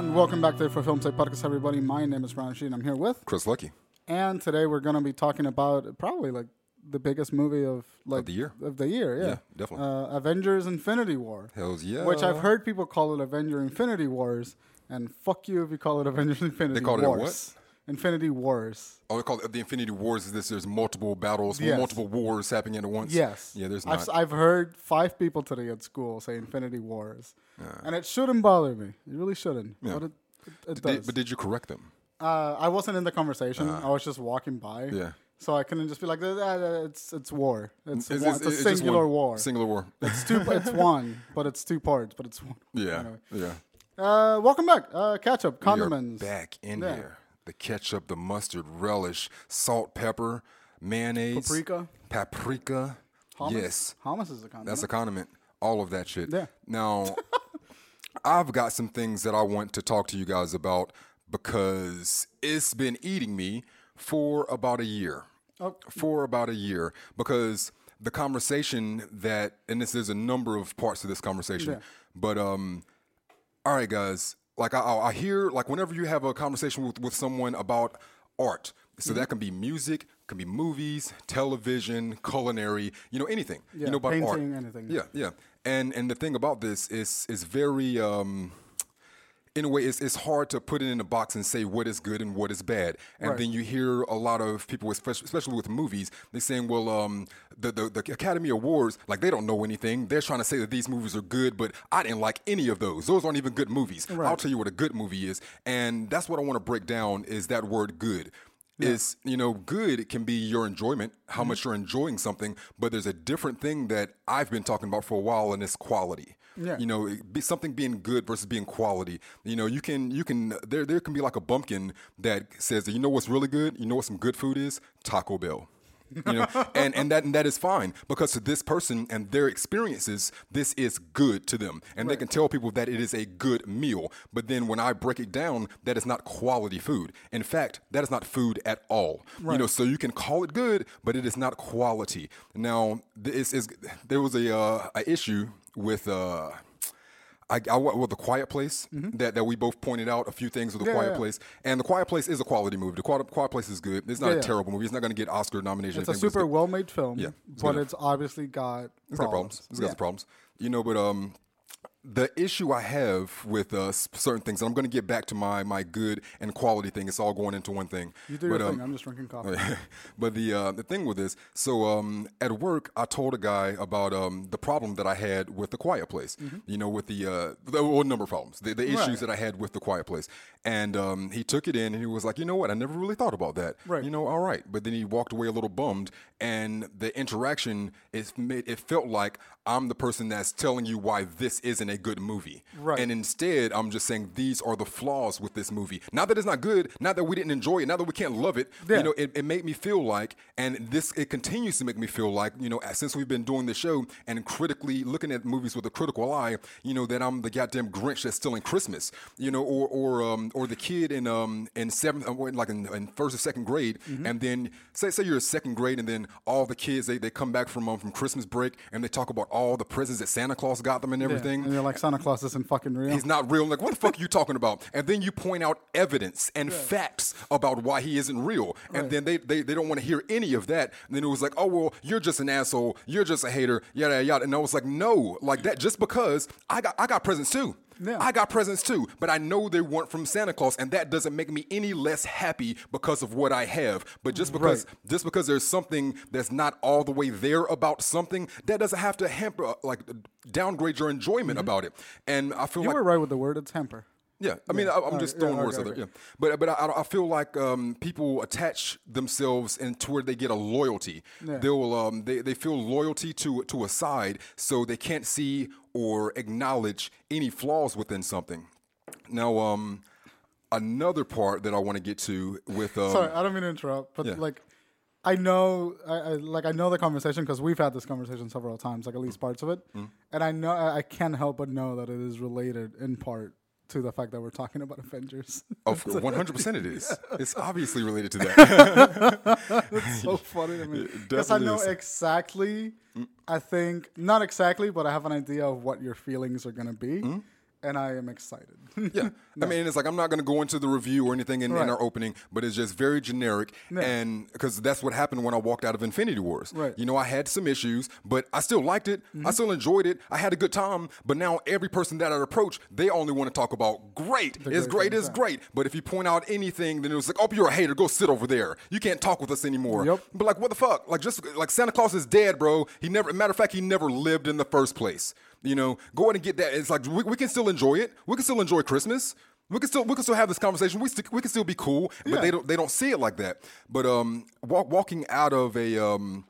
And welcome back to the For Film Sake Podcast, everybody. My name is Brian Sheen. I'm here with, Chris Lucky. and today we're going to be talking about probably like the biggest movie of like the year. Of the year, yeah, Yeah, definitely. Uh, Avengers: Infinity War, Hells yeah. which I've heard people call it Avenger Infinity Wars, and fuck you if you call it Avengers Infinity Wars. They called it what? Infinity Wars. Oh, they call it the Infinity Wars. Is this? There's multiple battles, Yes. multiple wars happening at once. Yes. Yeah, there's I've, not. s- I've heard five people today at school say Infinity Wars, and it shouldn't bother me. It really shouldn't. Yeah. But it, it, it Did- does. but did you correct them? Uh, I wasn't in the conversation. I was just walking by. Yeah. So I couldn't just be like, "Ah, it's it's war. It's, It's, it's- it's a singular war. Singular war. it's two. It's one, but it's two parts. But it's one. yeah. Anyway. Yeah. Uh, welcome back. Uh, ketchup, We are condiments. back in Yeah. here. The ketchup, the mustard, relish, salt, pepper, mayonnaise, Paprika. paprika. Hummus? Yes, Hummus is a condiment. that's a condiment. All of that shit. Yeah. Now, I've got some things that I want to talk to you guys about because it's been eating me for about a year. Oh. For about a year. Because the conversation that, and this is a number of parts of this conversation, Yeah. but um, all right, guys. Like I, I hear, like whenever you have a conversation with, with someone about art, so Mm-hmm. that can be music, can be movies, television, culinary, you know, anything. Yeah, you know about art. anything. Yeah, yeah. And and the thing about this is is very um in a way it's, it's hard to put it in a box and say what is good and what is bad. And Right. then you hear a lot of people especially, with movies they're saying well um the, the the academy awards like they don't know anything. They're trying to say that these movies are good but i didn't like any of those. Those aren't even good movies. I'll tell you what a good movie is. And that's what i want to break down is that word good. Is you know good can be your enjoyment how much you're enjoying something but there's a different thing that i've been talking about for a while and it's quality Yeah. you know be something being good versus being quality. You know you can you can there there can be like a bumpkin that says you know what's really good? You know what some good food is? Taco bell you know? And and that and that is fine because to this person and their experiences this is good to them. And they can tell people that it is a good meal. But then when i break it down that is not quality food. In fact that is not food at all. You know so you can call it good but it is not quality. Now this is there was a uh, a issue with uh I, I well, the Quiet Place that, that we both pointed out a few things with the Mm-hmm. Yeah, Quiet yeah. Place, and the Quiet Place is a quality movie. The Quiet, Quiet Place is good. It's not Yeah, a terrible movie. It's not going to get Oscar nomination. it's a super well-made film. Yeah, it's but it's obviously got It's got problems. It's got some problems. You know, but um, the issue I have with uh, certain things, and I'm going to get back to my my good and quality thing. It's all going into one thing. You do but, your um, thing. I'm just drinking coffee. but the uh, the thing with this, so um, at work, I told a guy about um, the problem that I had with the Quiet Place. You know, with the uh, the well, number of problems, the, the issues Mm-hmm. Right. that I had with the Quiet Place, and um, he took it in and he was like, you know what, I never really thought about that. Right. You know, all right, but then he walked away a little bummed, and the interaction is made, it felt like I'm the person that's telling you why this isn't a good movie. Right. And instead, I'm just saying these are the flaws with this movie. Not that it's not good, not that we didn't enjoy it, not that we can't love it. Yeah. You know, it, it made me feel like, and this it continues to make me feel like, you know, since we've been doing this show and critically looking at movies with a critical eye, you know, that I'm the goddamn Grinch that's stealing Christmas, you know, or or um, or the kid in um in seventh, uh, like in, in first or second grade, Mm-hmm. and then say say you're a second grade, and then all the kids they, they come back from um, from Christmas break and they talk about all the presents that Santa Claus got them and Yeah. everything. And you're like, Santa Claus isn't fucking real. He's not real. Like, what the fuck are you talking about? And then you point out evidence and facts about why he isn't real. And then they, they, they don't want to hear any of that. And then it was like, oh, well, you're just an asshole. You're just a hater. Yada, yada. And I was like, no, like that, just because I got, I got presents too. Yeah. I got presents too, but I know they weren't from Santa Claus, and that doesn't make me any less happy because of what I have. But just because Right. just because there's something that's not all the way there about something, that doesn't have to hamper uh, like downgrade your enjoyment about it. And I feel Mm-hmm. you like were right with the word. It's temper. Yeah, I mean, I, I'm just yeah, throwing okay, words out there. okay. Yeah, but but I, I feel like um, people attach themselves and to where they get a loyalty. Yeah. They'll um, they they feel loyalty to to a side, so they can't see or acknowledge any flaws within something. Now, um, another part that I want to get to with um, Sorry, I don't mean to interrupt, but yeah. like, I know, I, I like, I know the conversation because we've had this conversation several times, like at least parts of it, Mm. and I know I can't help but know that it is related in part to the fact that we're talking about Avengers. Of 100% it is. It's obviously related to that. It's so funny to me It because I know is. Mm. exactly. I think not exactly, but I have an idea of what your feelings are gonna be, Mm. And I am excited. Yeah, I mean, it's like I'm not going to go into the review or anything in, in our opening, but it's just very generic, and because that's what happened when I walked out of Infinity Wars. Right. Mm-hmm. You know, I had some issues, but I still liked it. I still enjoyed it. I had a good time. But now every person that I approach, they only want to talk about great. it's great great. It's great. But if you point out anything, then it was like, oh, you're a hater. Go sit over there. You can't talk with us anymore. Yep. But like, what the fuck? Like, just like Santa Claus is dead, bro. He never. Matter of fact, he never lived in the first place. You know, go ahead and get that. It's like we, we can still enjoy it. We can still enjoy Christmas. We can still we can still have this conversation. We st- we can still be cool, but Yeah. they don't they don't see it like that. But um, walk, walking out of a um,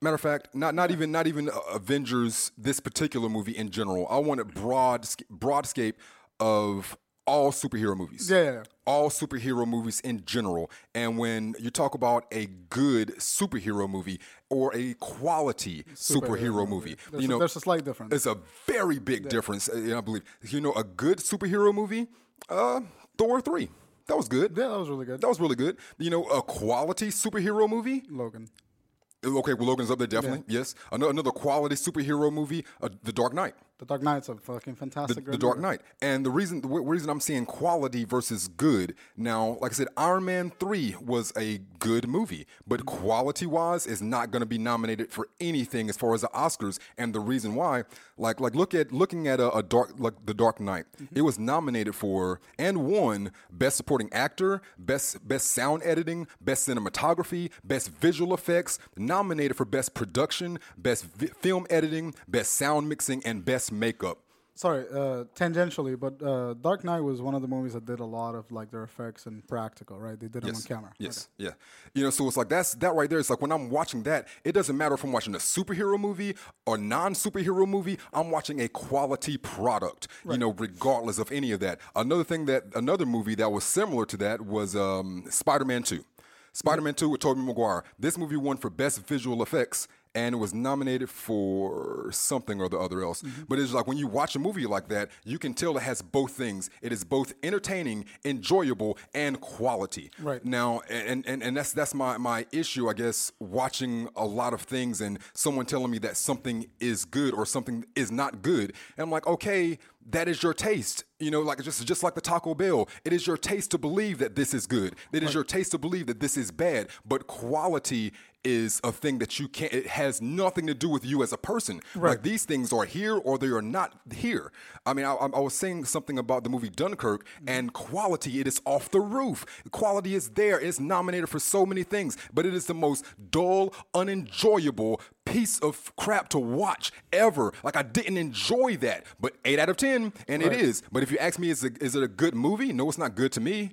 matter of fact, not not even not even uh, Avengers. This particular movie in general, I want a broad sc- broadscape of all superhero movies Yeah, yeah, yeah. all superhero movies in general. And when you talk about a good superhero movie or a quality superhero, movie, There's, you a, know, there's a slight difference. it's a very big difference. uh, I believe. You know, a good superhero movie, uh, Thor three, that was good. yeah, that was really good. That was really good. You know, a quality superhero movie. Logan. Okay, well, Logan's up there definitely. Yes, another, another quality superhero movie, uh, The Dark Knight. The Dark Knight's a fucking fantastic. the great Dark. Knight. And the reason the w- reason I'm seeing quality versus good now, like I said, Iron Man three was a good movie, but mm-hmm. quality wise is not going to be nominated for anything as far as the Oscars. And the reason why, like like look at looking at a, a dark like the Dark Knight, mm-hmm. it was nominated for and won best supporting actor, best best sound editing, best cinematography, best visual effects, nominated for best production, best vi- film editing, best sound mixing, and best makeup. Sorry, uh, tangentially, but uh, Dark Knight was one of the movies that did a lot of like their effects and practical, right? They did them on camera. Yes, yeah. You know, so it's like that's that right there. It's like when I'm watching that, it doesn't matter if I'm watching a superhero movie or non-superhero movie. I'm watching a quality product. You know, regardless of any of that. Another thing that another movie that was similar to that was um, Spider-Man Two. Spider-Man Two with Tobey Maguire. This movie won for best visual effects. And it was nominated for something or the other else. Mm-hmm. But it's like when you watch a movie like that, you can tell it has both things. It is both entertaining, enjoyable, and quality. Right. Now, and, and, and that's that's my, my issue, I guess, watching a lot of things and someone telling me that something is good or something is not good. And I'm like, okay, that is your taste. You know, like just just like the Taco Bell, it is your taste to believe that this is good. It is your taste to believe that this is bad. But quality is a thing that you can't. It has nothing to do with you as a person. right. Like these things are here or they are not here. I mean, I, I was saying something about the movie Dunkirk mm-hmm. and quality. It is off the roof. Quality is there. It's nominated for so many things, but it is the most dull, unenjoyable piece of crap to watch ever. Like I didn't enjoy that, but eight out of ten, and it Right. is. But if you ask me, is it, is it a good movie? No, it's not good to me.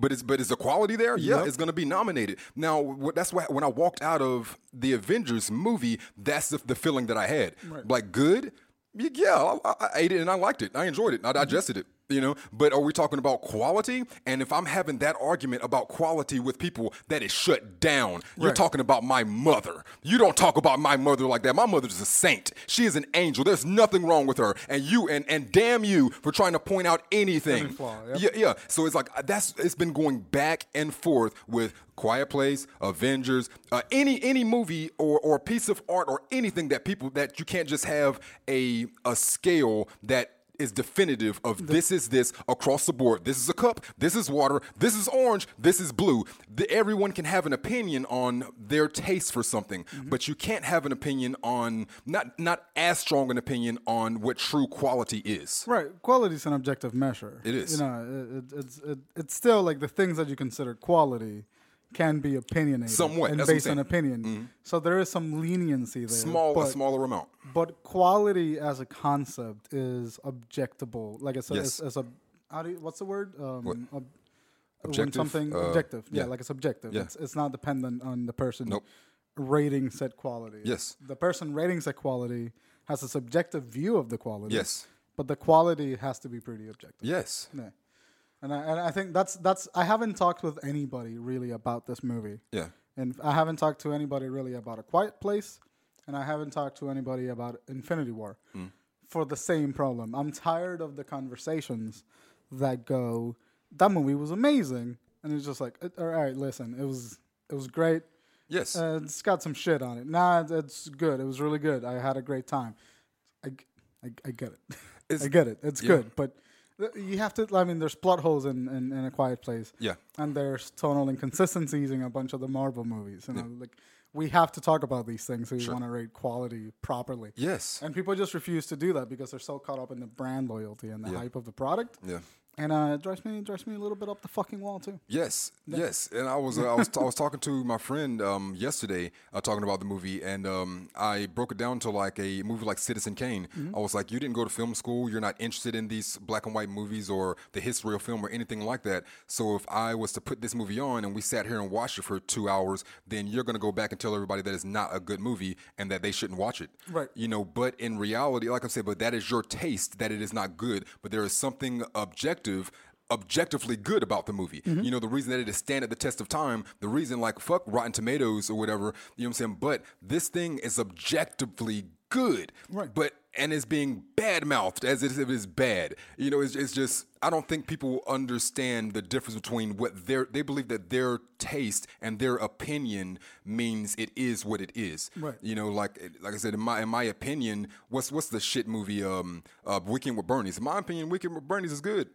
But is but is the quality there? Yeah, Yep. it's going to be nominated. Now, what, that's why when I walked out of the Avengers movie, that's the, the feeling that I had. Like good, yeah, I, I ate it and I liked it. I enjoyed it. I mm-hmm. digested it. You know, but are we talking about quality? And if I'm having that argument about quality with people, that is shut down. You're Right. talking about my mother. You don't talk about my mother like that. My mother's a saint. She is an angel. There's nothing wrong with her. And you and and damn you for trying to point out anything. Flaw, yep. Yeah, yeah. So it's like uh, that's it's been going back and forth with Quiet Place, Avengers, uh, any any movie or or piece of art or anything that people that you can't just have a a scale that is definitive of this is this across the board. This is a cup. This is water. This is orange. This is blue. The, everyone can have an opinion on their taste for something, Mm-hmm. but you can't have an opinion on not not as strong an opinion on what true quality is. Right, quality is an objective measure. It is. You know, it, it, it's it, it's still like the things that you consider quality can be opinionated Somewhat, and what based on saying. Mm-hmm. opinion. So there is some leniency there. Small, but, a smaller amount. but quality as a concept is objectable. Like I said, Yes. as, a how do you, what's the word? Um, ob- Objective? something Uh, objective. Yeah, yeah. like it's objective. Yeah. It's it's not dependent on the person Nope. rating said quality. Yes. The person rating said quality has a subjective view of the quality. Yes. But the quality has to be pretty objective. Yes. Yeah. And I, and I think that's that's I haven't talked with anybody really about this movie. Yeah. And I haven't talked to anybody really about A Quiet Place, and I haven't talked to anybody about Infinity War for the same problem. I'm tired of the conversations that go, "That movie was amazing," and it's just like, "Uh, "All right, listen, it was it was great. Yes. Uh, it's got some shit on it. Nah, it's- it's good. It was really good. I had a great time. I I get it. It's- I get it. It's yeah. good, but you have to. I mean, there's plot holes in, in, in a quiet place. Yeah. and there's tonal inconsistencies in a bunch of the Marvel movies. You know, like we have to talk about these things if we want to rate quality properly. Yes. And people just refuse to do that because they're so caught up in the brand loyalty and the Yeah. hype of the product. Yeah. And uh, it drives me drives me a little bit up the fucking wall too. Yes, yes, and I was uh, I was I was talking to my friend um, yesterday, uh, talking about the movie, and um, I broke it down to like a movie like Citizen Kane. Mm-hmm. I was like, you didn't go to film school, you're not interested in these black and white movies or the history of film or anything like that. So if I was to put this movie on and we sat here and watched it for two hours, then you're gonna go back and tell everybody that it's not a good movie and that they shouldn't watch it. Right. You know, but in reality, like I said, but that is your taste that it is not good. But there is something objective objectively good about the movie. Mm-hmm. You know, the reason that it is stand at the test of time, the reason like fuck Rotten Tomatoes or whatever, you know what I'm saying? But this thing is objectively good. Right. But and is being bad mouthed as if it is bad. You know, it's, it's just I don't think people understand the difference between what their they believe that their taste and their opinion means it is what it is. Right. You know, like like I said, in my in my opinion, what's what's the shit movie um uh Weekend with Bernie's? In my opinion, Weekend with Bernie's is good.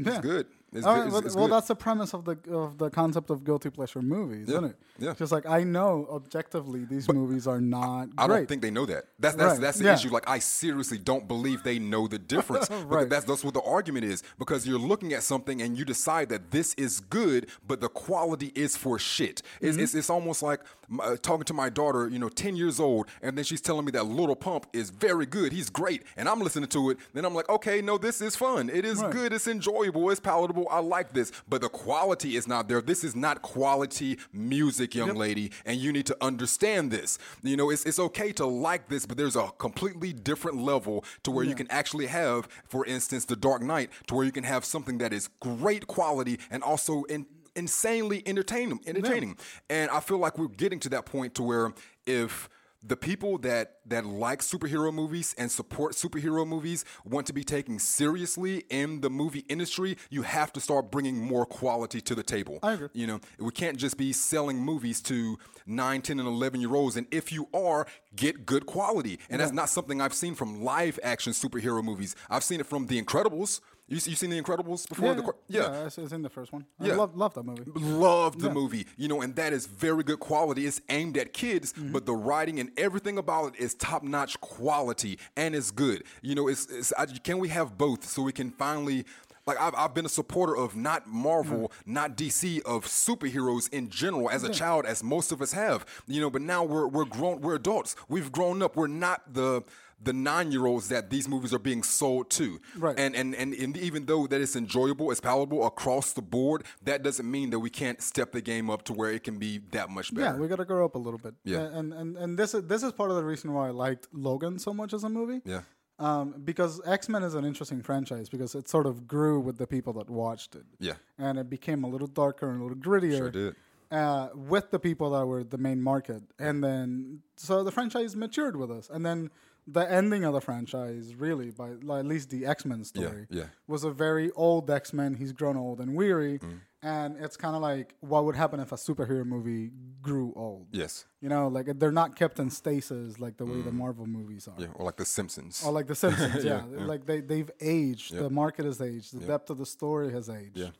It's Yeah. good. It's, good. It's- well, it's well, that's the premise of the of the concept of guilty pleasure movies, isn't it? yeah. Just like I know objectively these movies are not I great. don't think they know that. That's that's Right, that's the yeah. issue. Like I seriously don't believe they know the difference. Right. That's that's what the argument is. Because you're looking at something and you decide that this is good, but the quality is for shit. It's Mm-hmm. it's, it's almost like uh, talking to my daughter, you know, ten years old, and then she's telling me that Lil Pump is very good. He's great, and I'm listening to it. Then I'm like, okay, no, this is fun. It is Right. good. It's enjoyable. It's palatable. I like this, but the quality is not there. This is not quality music, young lady, and you need to understand this. You know, it's it's okay to like this, but there's a completely different level to where you can actually have, for instance, The Dark Knight, to where you can have something that is great quality and also in, insanely entertaining. Entertaining, and I feel like we're getting to that point to where if the people that that like superhero movies and support superhero movies want to be taken seriously in the movie industry, you have to start bringing more quality to the table. I agree. You know, we can't just be selling movies to 9, 10, and 11 year olds. And if you are, get good quality. And that's not something I've seen from live action superhero movies. I've seen it from The Incredibles. You, you seen The Incredibles before? yeah, The, qu- yeah, it's, it's in the first one. I Yeah. love love that movie. Love the movie, you know, and that is very good quality. It's aimed at kids, Mm-hmm. but the writing and everything about it is top notch quality and it's good. You know, it's, it's I, can we have both so we can finally. Like I've, I've been a supporter of not Marvel, not DC, of superheroes in general as a child, as most of us have. You know, but now we're we're grown, we're adults. We've grown up. We're not the the nine year olds that these movies are being sold to. Right. And and, and and even though that it's enjoyable, it's palatable across the board, that doesn't mean that we can't step the game up to where it can be that much better. Yeah, we gotta grow up a little bit. Yeah. and and and this is this is part of the reason why I liked Logan so much as a movie. Yeah. Um, because X Men is an interesting franchise because it sort of grew with the people that watched it. Yeah. and it became a little darker and a little grittier. Sure did. Uh, with the people that were the main market, and then so the franchise matured with us, and then the ending of the franchise really, by like, at least the X Men story, yeah. was a very old X Men. He's grown old and weary, Mm. and it's kind of like what would happen if a superhero movie grew old. Yes. You know, like they're not kept in stasis like the way the Marvel movies are. Mm. Yeah. Or like The Simpsons. Or like The Simpsons, yeah. Yeah, yeah. Like they, they've aged. The market has aged. The depth of the story has aged. Yeah.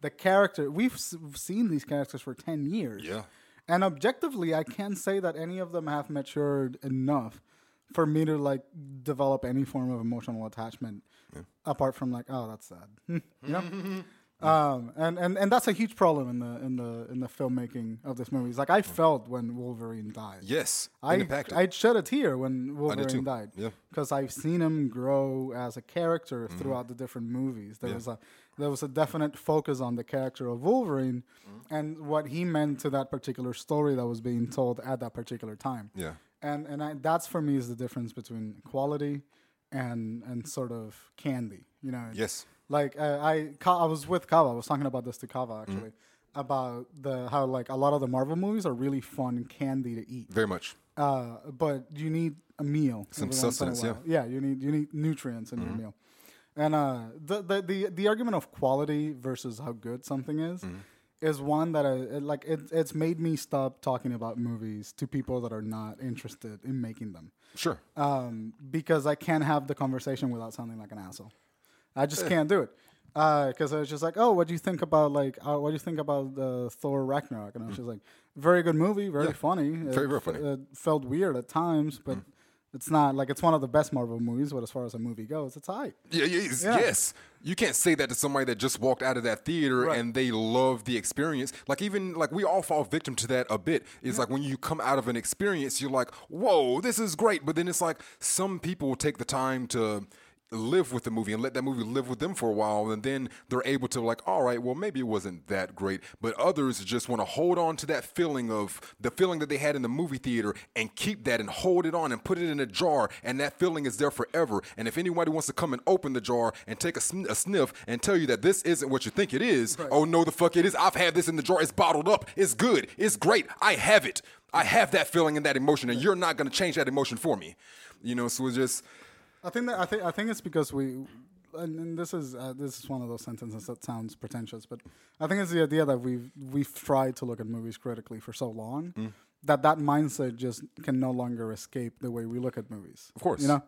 The character, we've s- seen these characters for 10 years. Yeah. And objectively, I can't say that any of them have matured enough for me to like develop any form of emotional attachment apart from like, oh, that's sad. you know? Um, and, and, and that's a huge problem in the in the in the filmmaking of this movie. It's like I felt when Wolverine died. yes. I. I shed a tear when. Wolverine died. Yeah. because I've seen him grow as a character Mm-hmm. throughout the different movies. There was a there was a definite focus on the character of Wolverine Mm-hmm. and what he meant to that particular story that was being told at that particular time. Yeah. And and I, that's for me is the difference between quality and and sort of candy. You know, Yes. like uh, I, I was with Kava. I was talking about this to Kava Mm-hmm. actually about the how like a lot of the Marvel movies are really fun candy to eat. Very much. Uh, but you need a meal. Some every once in a sustenance, while. yeah. you need you need nutrients in your meal. And uh, the, the the the argument of quality versus how good something is is one that I, it, like it, it's made me stop talking about movies to people that are not interested in making them Sure. um, because I can't have the conversation without sounding like an asshole. I just can't do it because I was just like, oh, what do you think about like uh, what do you think about the Thor Ragnarok? And I was just like, very good movie, very funny, Very, it, very funny. It felt weird at times, but. It's not like it's one of the best Marvel movies, but as far as a movie goes, it's alright. Yeah, yes, Yeah. yes. You can't say that to somebody that just walked out of that theater Right. and they love the experience. Like even like we all fall victim to that a bit. It's like when you come out of an experience, you're like, "Whoa, this is great," but then it's like some people take the time to live with the movie and let that movie live with them for a while and then they're able to like all right well maybe it wasn't that great but others just want to hold on to that feeling of the feeling that they had in the movie theater and keep that and hold it on and put it in a jar and that feeling is there forever. And if anybody wants to come and open the jar and take a, sn- a sniff and tell you that this isn't what you think it is oh no the fuck it is. I've had this in the jar. It's bottled up. It's good. It's great. I have it. I have that feeling and that emotion and you're not going to change that emotion for me. You know so it's just I think that I think I think it's because we, and, this is uh, this is one of those sentences that sounds pretentious, but I think it's the idea that we've we've tried to look at movies critically for so long Mm. that that mindset just can no longer escape the way we look at movies. Of course. you know.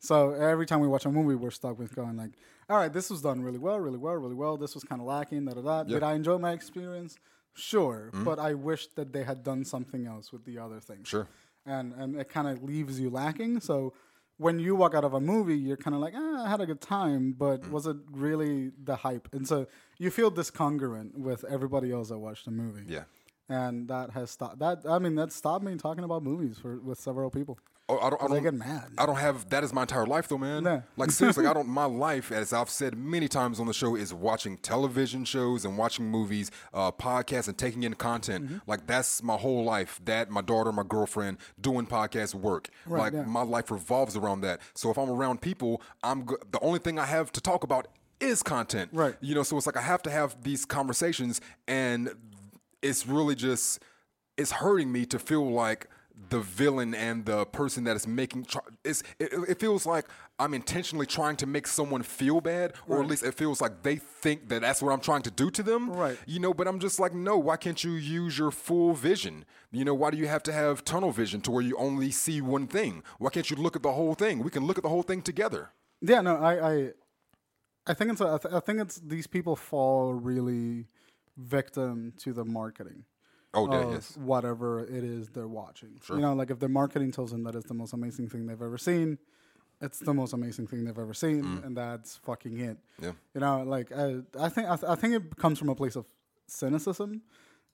So every time we watch a movie, we're stuck with going like, "All right, this was done really well, really well, really well. This was kind of lacking." Da da da. Did I enjoy my experience? Sure, Mm. but I wish that they had done something else with the other thing. Sure. and and it kind of leaves you lacking. So when you walk out of a movie, you're kind of like, ah, I had a good time, but Mm. was it really the hype? And so you feel discongruent with everybody else that watched the movie. yeah and that has stopped. That I mean, that stopped me talking about movies for with several people. Oh, I don't. I don't get mad. I don't have. That is my entire life, though, man. Yeah. Like seriously, I don't. My life, as I've said many times on the show, is watching television shows and watching movies, uh, podcasts, and taking in content. Mm-hmm. Like that's my whole life. That my daughter, my girlfriend, doing podcast work. Right, like yeah. my life revolves around that. So if I'm around people, I'm go- the only thing I have to talk about is content. Right. You know, so it's like I have to have these conversations, and it's really just it's hurting me to feel like the villain and the person that is making it's, it, it feels like I'm intentionally trying to make someone feel bad, or at least it feels like they think that that's what I'm trying to do to them. Right. You know, but I'm just like, no. Why can't you use your full vision? You know, why do you have to have tunnel vision to where you only see one thing? Why can't you look at the whole thing? We can look at the whole thing together. Yeah, no, I, I, I think it's, a, I, th- I think it's these people fall really victim to the marketing. Oh, yeah, yes. whatever it is they're watching. You know, like if the marketing tells them that it's the most amazing thing they've ever seen, it's the most amazing thing they've ever seen, and that's fucking it. Mm. Yeah. You know, like I, I think I, th- I think it comes from a place of cynicism.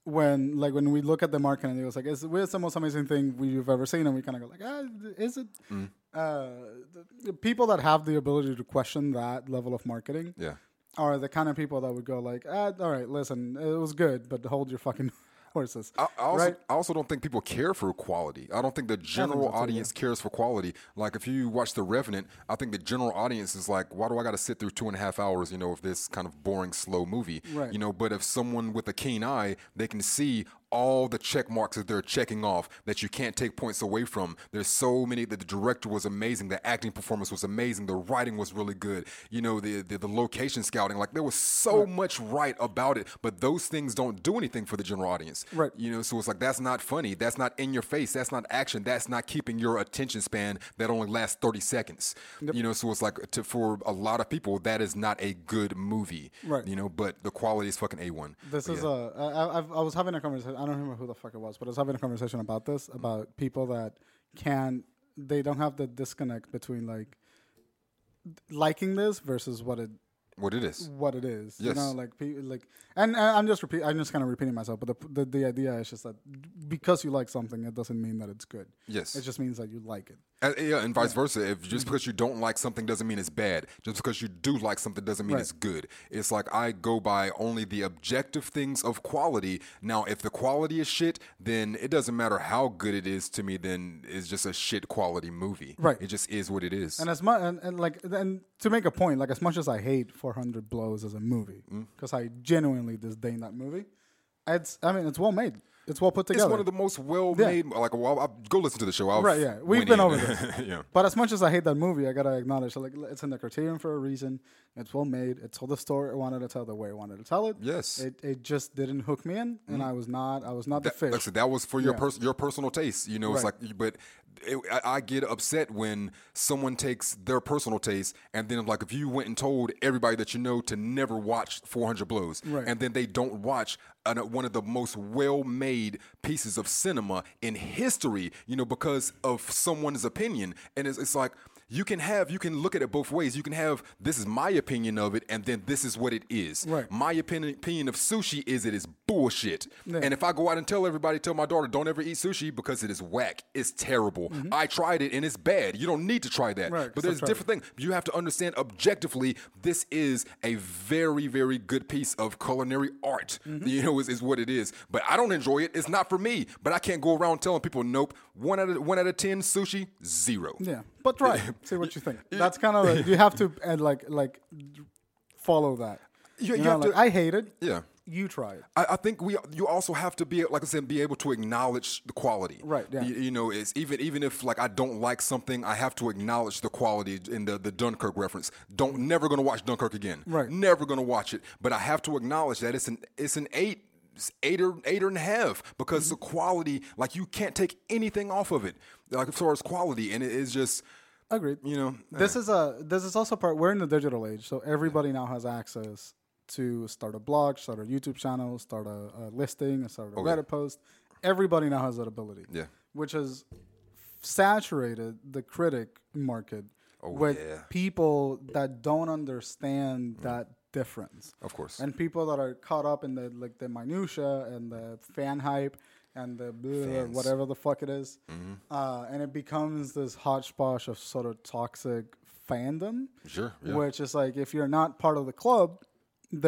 When like when we look at the marketing, and it was like, "Is where's the most amazing thing we've ever seen?" And we kind of go like, "Ah, is it?" Mm. Uh, the, the people that have the ability to question that level of marketing Yeah. are the kind of people that would go like, ah, "All right, listen, it was good, but hold your fucking horses." I, I also, right? I also don't think people care for quality. I don't think the general so too, audience cares for quality. Like if you watch The Revenant, I think the general audience is like, why do I got to sit through two and a half hours, you know, of this kind of boring, slow movie? Right. You know, but if someone with a keen eye, they can see all the check marks that they're checking off that you can't take points away from. There's so many that the director was amazing, the acting performance was amazing, the writing was really good. You know, the the, the location scouting, like there was so much right about it, but those things don't do anything for the general audience. Right. You know, so it's like that's not funny, that's not in your face, that's not action, that's not keeping your attention span that only lasts 30 seconds. You know, so it's like to, for a lot of people that is not a good movie. Right. You know, but the quality is fucking A1. This is a. I, I, I've- I was having a conversation. I don't remember who the fuck it was, but I was having a conversation about this about people that can't. They don't have the disconnect between like liking this versus what it what it is. what it is. yes. You know, like pe- like, and, and I'm just repeat. I'm just kind of repeating myself. But the, the the idea is just that because you like something, it doesn't mean that it's good. Yes. It just means that you like it. And, yeah, and vice versa. If just because you don't like something doesn't mean it's bad. Just because you do like something doesn't mean Right. it's good. It's like I go by only the objective things of quality. Now, if the quality is shit, then it doesn't matter how good it is to me. Then it's just a shit quality movie. Right. It just is what it is. And as much and, and like and to make a point, like as much as I hate 400 Blows as a movie, Mm. because I genuinely disdain that movie, it's I mean it's well made. It's well put together. It's one of the most well-made. Like, well, I'll go listen to the show. I'll Right, yeah. We've been and- over this. yeah. But as much as I hate that movie, I gotta acknowledge like it's in the Criterion for a reason. It's well made. It told the story it wanted to tell the way it wanted to tell it. Yes. It it just didn't hook me in, and mm-hmm. I was not I was not the That, fish. like I said, that was for your Yeah. pers- your personal taste. You know, it's Right. like, but it, I, I get upset when someone takes their personal taste and then, like, if you went and told everybody that you know to never watch 400 Blows, Right. and then they don't watch an, one of the most well-made pieces of cinema in history, you know, because of someone's opinion, and it's, it's like. You can have, you can look at it both ways. You can have, this is my opinion of it, and then this is what it is. Right. My opinion, opinion of sushi is it is bullshit. And if I go out and tell everybody, tell my daughter, don't ever eat sushi because it is whack, it's terrible. I tried it and it's bad. You don't need to try that. Mm-hmm. Right, but there's tried different things. You have to understand objectively, this is a very, very good piece of culinary art. Mm-hmm. You know, is, is what it is. But I don't enjoy it. It's not for me. But I can't go around telling people, nope. One out of one out of ten sushi, zero. yeah, but try. See what you think. That's kind of like, you have to and like like follow that. You- you know, have to- I hate it. Yeah. You try it. I, I think we you also have to be like I said, be able to acknowledge the quality. Right, yeah. You, you know, it's even even if like I don't like something, I have to acknowledge the quality in the the Dunkirk reference. Don't never gonna watch Dunkirk again. Right. Never gonna watch it. But I have to acknowledge that it's an it's an eight. Eight or eight and a half because mm-hmm. the quality, like you can't take anything off of it, like as far as quality, and it is just, Agreed. you know, This eh. is a this is also part. We're in the digital age, so everybody now has access to start a blog, start a YouTube channel, start a, a listing, start a oh, Reddit post. Everybody now has that ability. Yeah. which has saturated the critic market oh, with yeah. people that don't understand mm. that difference. Of course. and people that are caught up in the like the minutia and the fan hype and the blah, whatever the fuck it is. Mm-hmm. uh, and it becomes this hodgepodge of sort of toxic fandom. Sure, yeah. Which is like if you're not part of the club,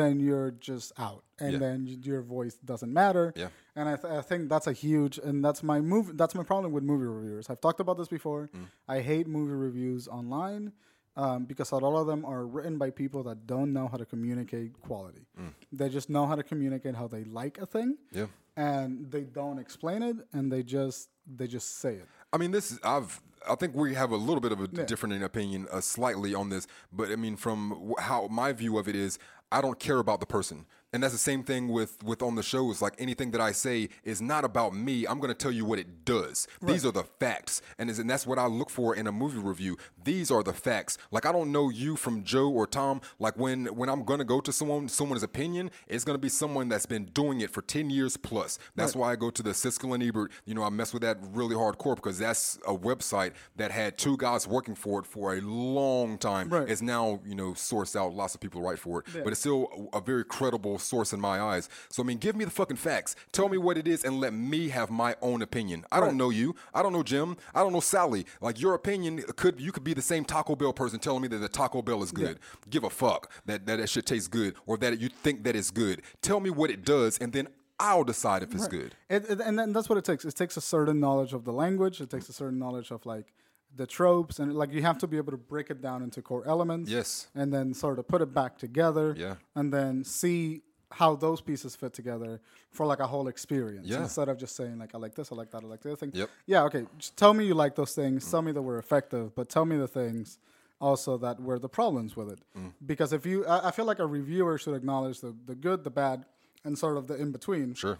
then you're just out, and Yeah. then your voice doesn't matter. Yeah. And I, th- I think that's a huge, and that's my move. That's my problem with movie reviewers. I've talked about this before. Mm. I hate movie reviews online um, because a lot of them are written by people that don't know how to communicate quality. Mm. They just know how to communicate how they like a thing, yeah. and they don't explain it, and they just they just say it. I mean, this is I've. I think we have a little bit of a different opinion, uh, slightly on this, but I mean, from how my view of it is, I don't care about the person, and that's the same thing with with on the show. Is like anything that I say is not about me. I'm going to tell you what it does. These are the facts, and is and that's what I look for in a movie review. These are the facts. Like I don't know you from Joe or Tom. Like when when I'm going to go to someone someone's opinion, it's going to be someone that's been doing it for ten years plus. That's why I go to the Siskel and Ebert. You know, I mess with that really hardcore because that's a website that had two guys working for it for a long time. Right. It's now you know sourced out. Lots of people write for it, but it's still a, a very credible source in my eyes. So I mean, give me the fucking facts. Tell me what it is, and let me have my own opinion. I don't know you. I don't know Jim. I don't know Sally. Like your opinion could you could be the same Taco Bell person telling me that the Taco Bell is good. Give a fuck that that it should taste good or that you think that it's good. Tell me what it does, and then I'll decide if it's good. It, and then that's what it takes. It takes a certain knowledge of the language. It takes a certain knowledge of like the tropes, and like you have to be able to break it down into core elements. Yes. and then sort of put it back together. Yeah. and then see how those pieces fit together for like a whole experience. Yeah. instead of just saying like I like this, I like that, I like the other thing. Yep. Yeah. Okay. Just tell me you like those things. Tell me that we're effective, but tell me the things also that were the problems with it. Mm. Because if you, I, I feel like a reviewer should acknowledge the the good, the bad, and sort of the in between Sure.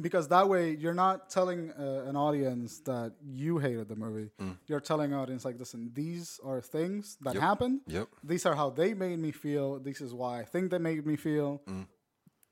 Because that way you're not telling uh, an audience that you hated the movie. Mm. You're telling an audience like, listen, these are things that happened. Yep. These are how they made me feel. This is why I think they made me feel. Mm.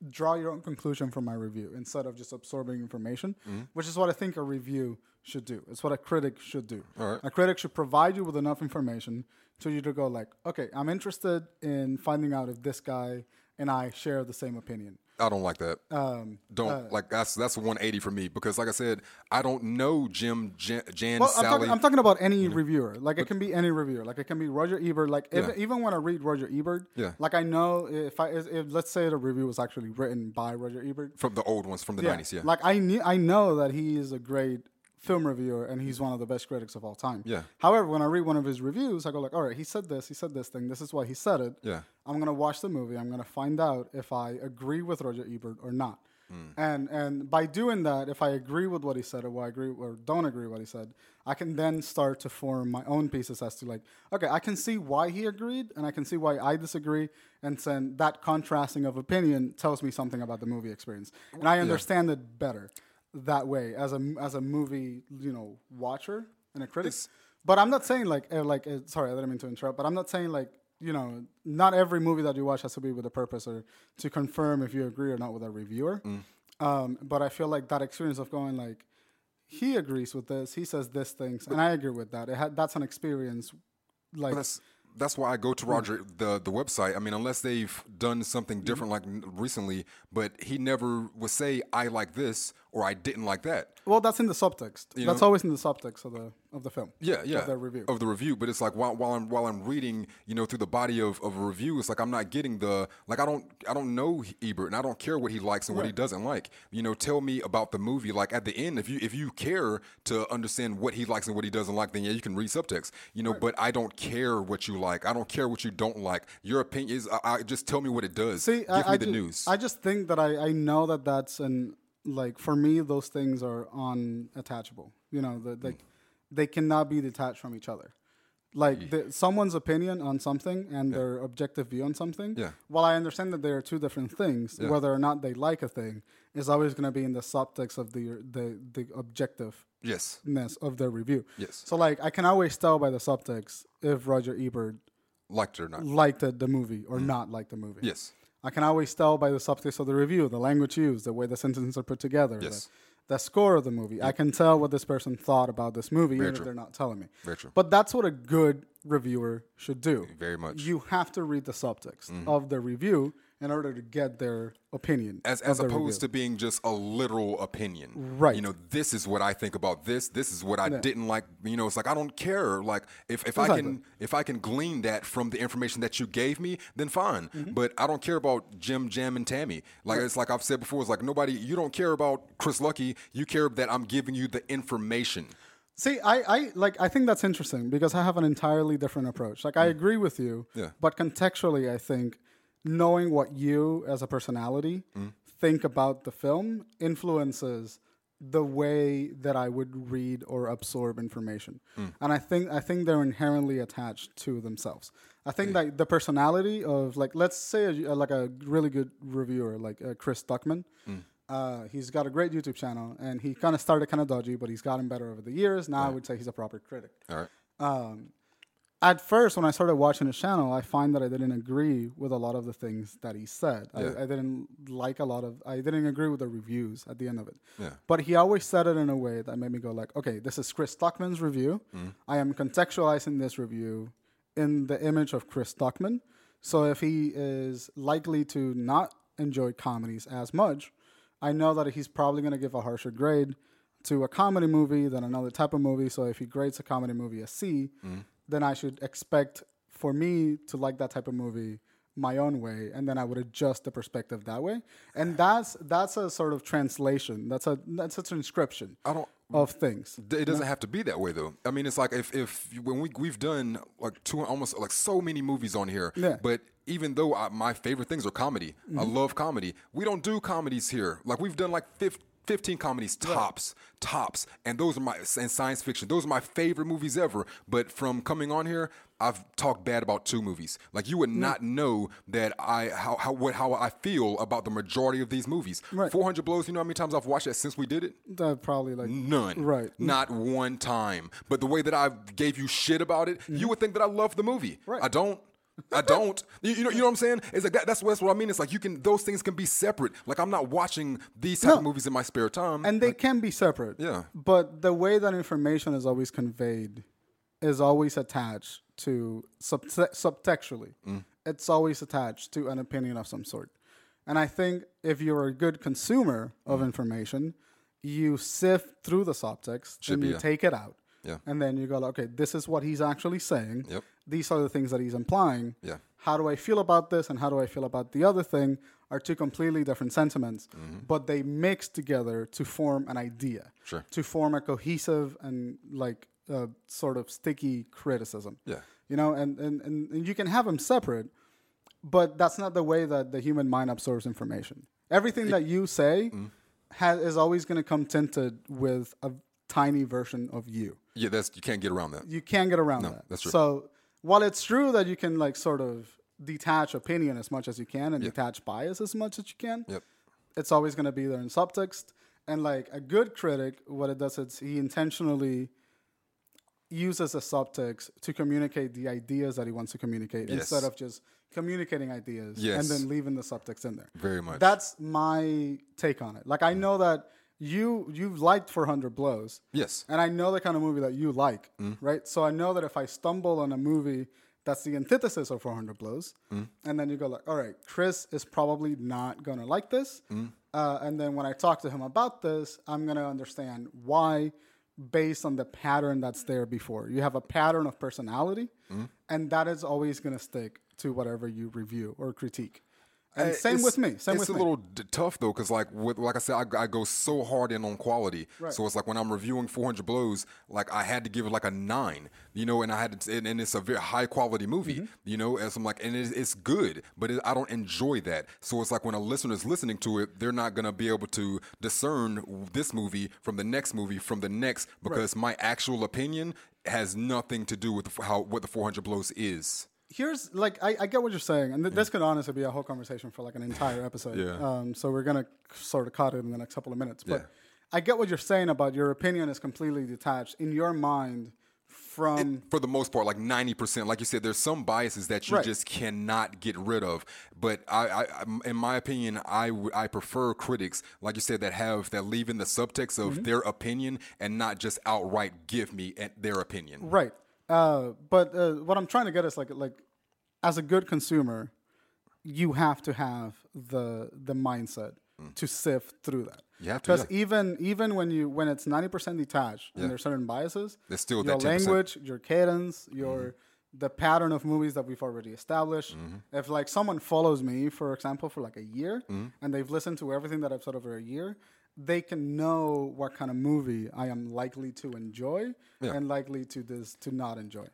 Draw your own conclusion from my review instead of just absorbing information, Mm. which is what I think a review should do. It's what a critic should do. Right. A critic should provide you with enough information to you to go like, okay, I'm interested in finding out if this guy and I share the same opinion. I don't like that. Um, don't like that's that's 180 for me because like I said, I don't know Jim, Jan, Jan Well, I'm Sally. talking, I'm talking about any reviewer. Like it can be any reviewer. Like it can be Roger Ebert. Like if, Yeah. even when I read Roger Ebert, Yeah. Like I know if I if, if let's say the review was actually written by Roger Ebert, from the old ones from the 90s, yeah. Like I knew, I know that he is a great film reviewer and he's one of the best critics of all time. Yeah. However, when I read one of his reviews, I go like, all right, he said this, he said this thing. This is why he said it. Yeah. I'm gonna watch the movie. I'm gonna find out if I agree with Roger Ebert or not. Hmm. And and by doing that, if I agree with what he said or I agree or don't agree with what he said, I can then start to form my own pieces as to like, okay, I can see why he agreed and I can see why I disagree, and then that contrasting of opinion tells me something about the movie experience, and I understand it better that way as a as a movie you know watcher and a critic. but I'm not saying like uh, like uh, sorry, I didn't mean to interrupt, but I'm not saying like you know not every movie that you watch has to be with a purpose or to confirm if you agree or not with a reviewer. Um, but I feel like that experience of going like he agrees with this, he says this things, and I agree with that. It had, that's an experience like That's why I go to hmm. Roger the the website. I mean, unless they've done something hmm. different like recently, but he never would say I like this or I didn't like that. Well, that's in the subtext. that's always in the subtext of the of the film. Yeah, yeah. Of the review. Of the review, but it's like while, while I'm while I'm reading, you know, through the body of, of a review, it's like I'm not getting the like I don't I don't know Ebert and I don't care what he likes and what he doesn't like. You know, tell me about the movie. Like at the end, if you if you care to understand what he likes and what he doesn't like, then yeah, you can read subtext. You know, but I don't care what you like. I don't care what you don't like. Your opinion is I, I just tell me what it does. See, Give I, me I the ju- news. I just think that I, I know that that's an like for me those things are unattachable. You know, the, like mm. they cannot be detached from each other. Like the, someone's opinion on something and their objective view on something. Yeah. While I understand that they are two different things, whether or not they like a thing is always going to be in the subtext of the the the objective yes. ness of their review. Yes. So like I can always tell by the subtext if Roger Ebert Liked it or not. liked the, the movie or mm. not liked the movie. Yes. I can always tell by the subtext of the review, the language used, the way the sentences are put together, Yes. the, the score of the movie. I can tell what this person thought about this movie, even true. if they're not telling me. Very true. But that's what a good reviewer should do. Very much. You have to read the subtext mm-hmm. of the review in order to get their opinion. as as opposed review. to being just a literal opinion. Right. You know, this is what I think about this. This is what I didn't like. You know, it's like I don't care. Like if, if I can if I can glean that from the information that you gave me, then fine. Mm-hmm. But I don't care about Jim, Jam, and Tammy. Like it's like I've said before. It's like nobody. You don't care about Chris Lucky. You care that I'm giving you the information. See, I, I like I think that's interesting because I have an entirely different approach. Like I agree with you, Mm. Yeah. but contextually I think knowing what you as a personality Mm. think about the film influences the way that I would read or absorb information. Mm. And I think I think they're inherently attached to themselves. I think that the personality of like let's say a, like a really good reviewer like uh, Chris Stuckmann. Mm. Uh, he's got a great YouTube channel, and he kind of started kind of dodgy, but he's gotten better over the years. Now I would say he's a proper critic. All right. Um, at first, when I started watching his channel, I find that I didn't agree with a lot of the things that he said. I, I didn't like a lot of. I didn't agree with the reviews at the end of it. Yeah. But he always said it in a way that made me go like, okay, this is Chris Stuckmann's review. Mm-hmm. I am contextualizing this review in the image of Chris Stockman. So if he is likely to not enjoy comedies as much, I know that he's probably going to give a harsher grade to a comedy movie than another type of movie. So if he grades a comedy movie a C, mm-hmm. Then I should expect for me to like that type of movie my own way, and then I would adjust the perspective that way. And that's that's a sort of translation. That's a that's a transcription I don't. of things. It doesn't have to be that way though. I mean, it's like if if when we we've done like two almost like so many movies on here, Yeah. Mm-hmm. but even though I, my favorite things are comedy, I love comedy. We don't do comedies here. Like we've done like 15, 15 comedies tops, tops, and those are my and science fiction. Those are my favorite movies ever. But from coming on here, I've talked bad about two movies. Like you would not know that I how how what how I feel about the majority of these movies. Right. Four hundred blows. You know how many times I've watched that since we did it? That probably like None. Right. Not one time. But the way that I gave you shit about it, you would think that I love the movie. Mm-hmm. Right. I don't. I don't. You, you know. You know what I'm saying? It's like that, that's, what, that's what I mean. It's like you can. Those things can be separate. Like I'm not watching these type of movies in my spare time. and they can be separate. Yeah. But the way that information is always conveyed is always attached to subte- subtextually. Mm. It's always attached to an opinion of some sort. And I think if you're a good consumer Mm. of information, you sift through the subtext and be, you yeah. take it out. Yeah. And then you go, like, okay, this is what he's actually saying. Yep. These are the things that he's implying. Yeah. How do I feel about this and how do I feel about the other thing are two completely different sentiments, but they mix together to form an idea. Mm-hmm. Sure. To form a cohesive and like uh, sort of sticky criticism. Yeah. You know, and, and, and, and you can have them separate, but that's not the way that the human mind absorbs information. Everything that you say Mm. has, is always going to come tinted with a tiny version of you. Yeah, that's you can't get around that. You can't get around that. that's true. So while it's true that you can like sort of detach opinion as much as you can and detach bias as much as you can, Yep. it's always going to be there in subtext. And like a good critic, what it does is he intentionally uses a subtext to communicate the ideas that he wants to communicate Yes. instead of just communicating ideas Yes. and then leaving the subtext in there. Very much. That's my take on it. Like I know that you you've liked 400 Blows. Yes. And I know the kind of movie that you like, Mm. right? So I know that if I stumble on a movie that's the antithesis of 400 Blows, Mm. and then you go like, all right, Chris is probably not gonna like this, Mm. uh, and then when I talk to him about this, I'm gonna understand why, based on the pattern that's there before. You have a pattern of personality, Mm. and that is always gonna stick to whatever you review or critique. And Uh, same it's- with me. Same it's with a me. little d- tough though, because like with, like I said, I, I go so hard in on quality. So it's like when I'm reviewing 400 Blows, like I had to give it like a nine, you know, and I had to, and, and it's a very high quality movie, Mm-hmm. you know, as I'm like, and it's, it's good, but it, I don't enjoy that. So it's like when a listener is listening to it, they're not gonna be able to discern this movie from the next movie from the next because my actual opinion has nothing to do with how what the 400 Blows is. Here's like I, I get what you're saying, and th- this could honestly be a whole conversation for like an entire episode. Yeah. Um, so we're gonna sort of cut it in the next couple of minutes. But Yeah. I get what you're saying about your opinion is completely detached in your mind from. for the most part, like ninety percent, like you said, there's some biases that you Right. just cannot get rid of. But I, I, in my opinion, I, w- I prefer critics, like you said, that have that leave in the subtext of Mm-hmm. their opinion and not just outright give me their opinion. Right. Uh, but uh, what I'm trying to get is like like as a good consumer, you have to have the the mindset to sift through that. Mm. You have to, because yeah. even even when you when it's ninety percent detached and there's certain biases, There's still your language, your cadence, your Mm-hmm. the pattern of movies that we've already established. If like someone follows me, for example, for like a year, Mm-hmm. and they've listened to everything that I've said over a year, they can know what kind of movie I am likely to enjoy and likely to this to not enjoy,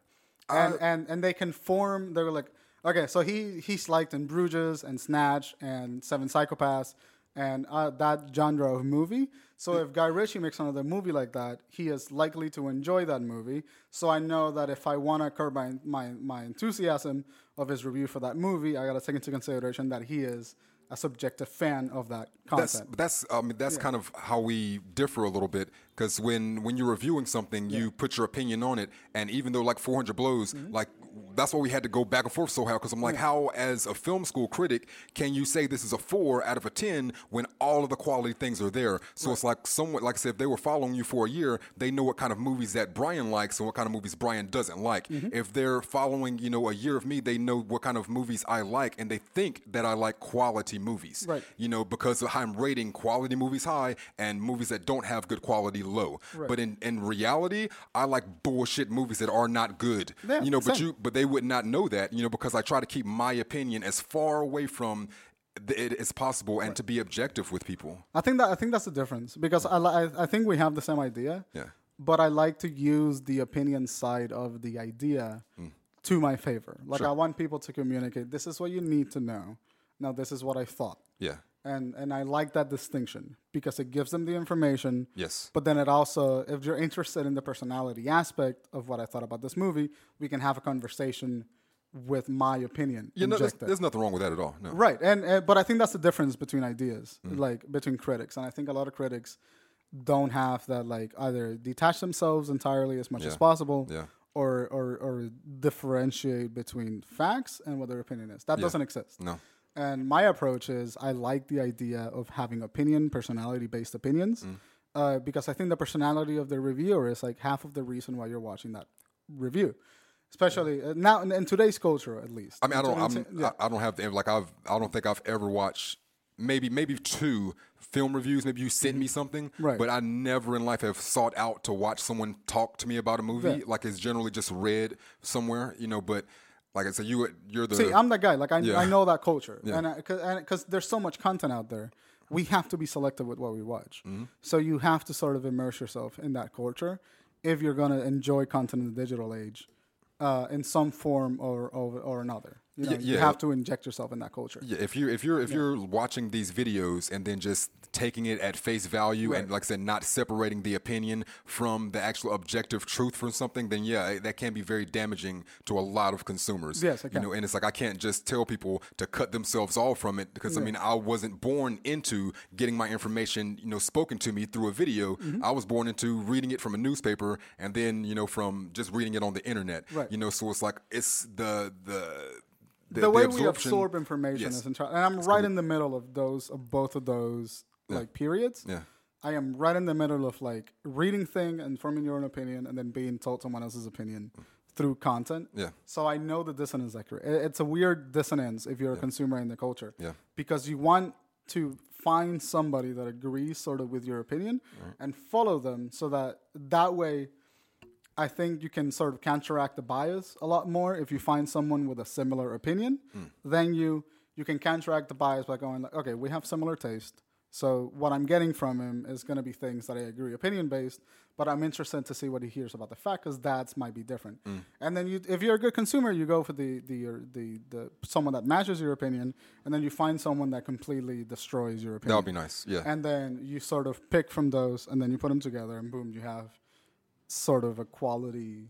and and and they can form. They're like, okay, so he he's liked in Bruges and Snatch and Seven Psychopaths and uh, that genre of movie. So if Guy Ritchie makes another movie like that, he is likely to enjoy that movie. So I know that if I want to curb my, my my enthusiasm of his review for that movie, I got to take into consideration that he is a subjective fan of that That's content. that's I mean that's kind of how we differ a little bit because when when you're reviewing something, you put your opinion on it, and even though like 400 blows, Mm-hmm. like that's why we had to go back and forth so hard because I'm like, how as a film school critic can you say this is a four out of a ten when all of the quality things are there? So it's like someone like I said, if they were following you for a year, they know what kind of movies that Brian likes and what kind of movies Brian doesn't like. Mm-hmm. If they're following you know a year of me, they know what kind of movies I like and they think that I like quality movies Right. you know, because I'm rating quality movies high and movies that don't have good quality low. Right. But in, in reality, I like bullshit movies that are not good. Yeah, you know, but same. you but they would not know that, you know, because I try to keep my opinion as far away from it as possible and to be objective with people. I think that I think that's the difference because I, li- I think we have the same idea. Yeah. But I like to use the opinion side of the idea Hmm. to my favor. Like I want people to communicate. This is what you need to know. Now this is what I thought. Yeah. And and I like that distinction because it gives them the information. Yes. But then it also, if you're interested in the personality aspect of what I thought about this movie, we can have a conversation with my opinion. You know, there's, there's nothing wrong with that at all. No. Right, and, and but I think that's the difference between ideas, Mm. like between critics, and I think a lot of critics don't have that like either detach themselves entirely as much as possible, Yeah. or, or or differentiate between facts and what their opinion is. That doesn't exist. No. And my approach is I like the idea of having opinion, personality based opinions, Mm. uh, because I think the personality of the reviewer is like half of the reason why you're watching that review. Especially uh, now in, in today's culture, at least. I mean, I don't. I'm, yeah. I, I don't have the, like I've. I don't think I've ever watched maybe maybe two film reviews. Maybe you sent me something, Mm-hmm. Right. But I never in life have sought out to watch someone talk to me about a movie. Yeah. Like it's generally just read somewhere, you know. But like I said, you you're the See, I'm that guy. Like I, Yeah. I know that culture, Yeah. and because there's so much content out there, we have to be selective with what we watch. Mm-hmm. So you have to sort of immerse yourself in that culture if you're gonna enjoy content in the digital age, uh, in some form or or, or another. You know, Yeah, you yeah. have to inject yourself in that culture. Yeah, if you're if you're if you're watching these videos and then just taking it at face value and like I said, not separating the opinion from the actual objective truth from something, then yeah, that can be very damaging to a lot of consumers. Yes, you know, and it's like I can't just tell people to cut themselves off from it because I mean I wasn't born into getting my information you know spoken to me through a video. Mm-hmm. I was born into reading it from a newspaper and then you know from just reading it on the internet. Right. You know, so it's like it's the the the, way we absorb information Yes. is entirely, and I'm right in the middle of those of both of those like periods. Yeah. I am right in the middle of like reading thing and forming your own opinion, and then being told someone else's opinion through content. Yeah. So I know the dissonance that It's a weird dissonance if you're a consumer in the culture. Yeah. Because you want to find somebody that agrees sort of with your opinion and follow them, so that that way I think you can sort of counteract the bias a lot more if you find someone with a similar opinion. Hmm. Then you you can counteract the bias by going like, okay, we have similar taste. So what I'm getting from him is going to be things that I agree, opinion based. But I'm interested to see what he hears about the fact because that's might be different. Hmm. And then you, if you're a good consumer, you go for the the the the someone that matches your opinion, and then you find someone that completely destroys your opinion. That would be nice. Yeah. And then you sort of pick from those, and then you put them together, and boom, you have sort of a quality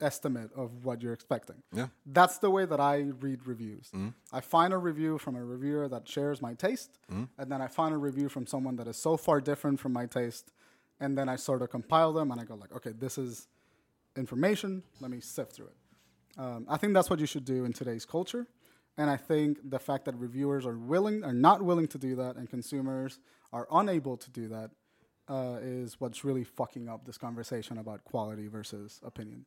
estimate of what you're expecting. Yeah. That's the way that I read reviews. I find a review from a reviewer that shares my taste, and then I find a review from someone that is so far different from my taste, and then I sort of compile them, and I go like, okay, this is information. Let me sift through it. Um, I think that's what you should do in today's culture. And I think the fact that reviewers are willing, are not willing to do that, and consumers are unable to do that, uh, is what's really fucking up this conversation about quality versus opinion,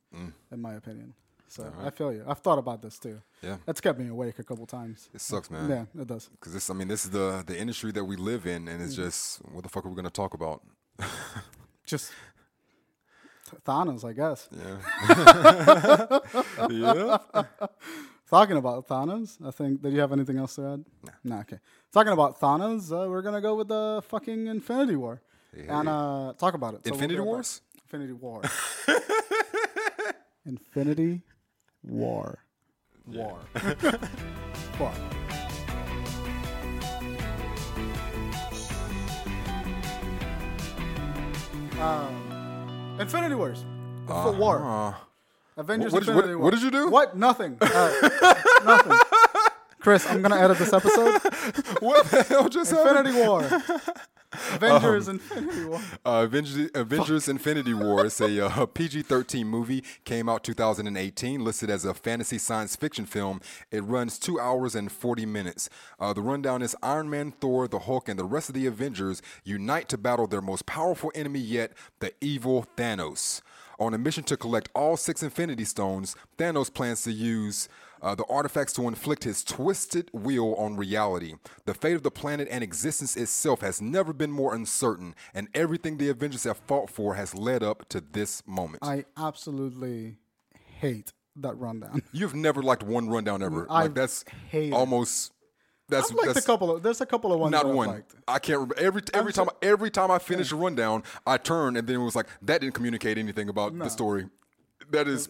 in my opinion. So I feel you. I've thought about this too. Yeah. It's kept me awake a couple times. It sucks, man. Yeah, it does. Because this, I mean, this is the the industry that we live in, and Mm. it's just what the fuck are we gonna talk about? Just Thanos, I guess. Yeah. yeah. Talking about Thanos, I think. Did you have anything else to add? No. Nah, okay. Talking about Thanos, uh, we're gonna go with the fucking Infinity War and uh, talk about it. So we'll Infinity back. Wars? Infinity War. Infinity War. War. War. Um, Infinity Wars. For war. Uh, Avengers What did- Infinity what- War. what did you do? What? Nothing. Uh, nothing. Chris, I'm gonna edit this episode. what the hell just happened? Infinity War. Avengers Infinity War. Uh, Avengers, Avengers Infinity War is a uh, PG 13 movie, came out 2018, listed as a fantasy science fiction film. It runs two hours and 40 minutes. Uh, the rundown is Iron Man, Thor, the Hulk, and the rest of the Avengers unite to battle their most powerful enemy yet, the evil Thanos. On a mission to collect all six Infinity Stones, Thanos plans to use uh, the artifacts to inflict his twisted will on reality. The fate of the planet and existence itself has never been more uncertain, and everything the Avengers have fought for has led up to this moment. I absolutely hate that rundown. You've never liked one rundown ever. I like that's hate almost that's I've liked a couple of. There's a couple of ones not one. I can't remember every every time every time I finish a rundown, I turn and then it was like that didn't communicate anything about the story. That is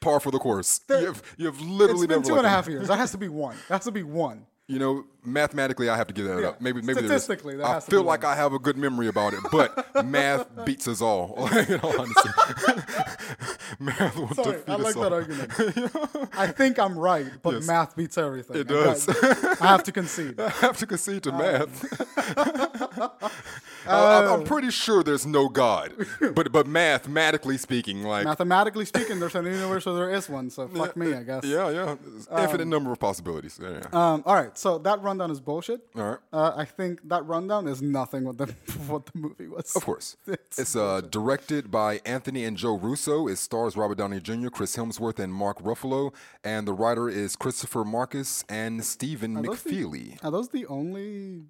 par for the course. You have, you have literally It's been two and a half years. That has to be one. That has to be one. You know, mathematically, I have to give that Yeah. up. Maybe, maybe there is. Statistically, there I has to feel like one. I have a good memory about it, but math beats us all. in all honesty, math will Sorry, defeat I us like all. that argument. I think I'm right, but Yes. math beats everything. It I does. I have to concede. I have to concede Uh, to math. uh, I'm- I'm pretty sure there's no God, but but mathematically speaking, like Mathematically speaking, there's an universe where there is one. So fuck me, I guess. yeah, yeah, there's infinite number of possibilities. Yeah, yeah. Um, all right, so that rundown is bullshit. All right. Uh, I think that rundown is nothing what the what the movie was. Of course. It's It's, uh, directed by Anthony and Joe Russo. It stars Robert Downey Jr., Chris Hemsworth, and Mark Ruffalo. And the writer is Christopher Marcus and Stephen those the- McFeely. Are those the only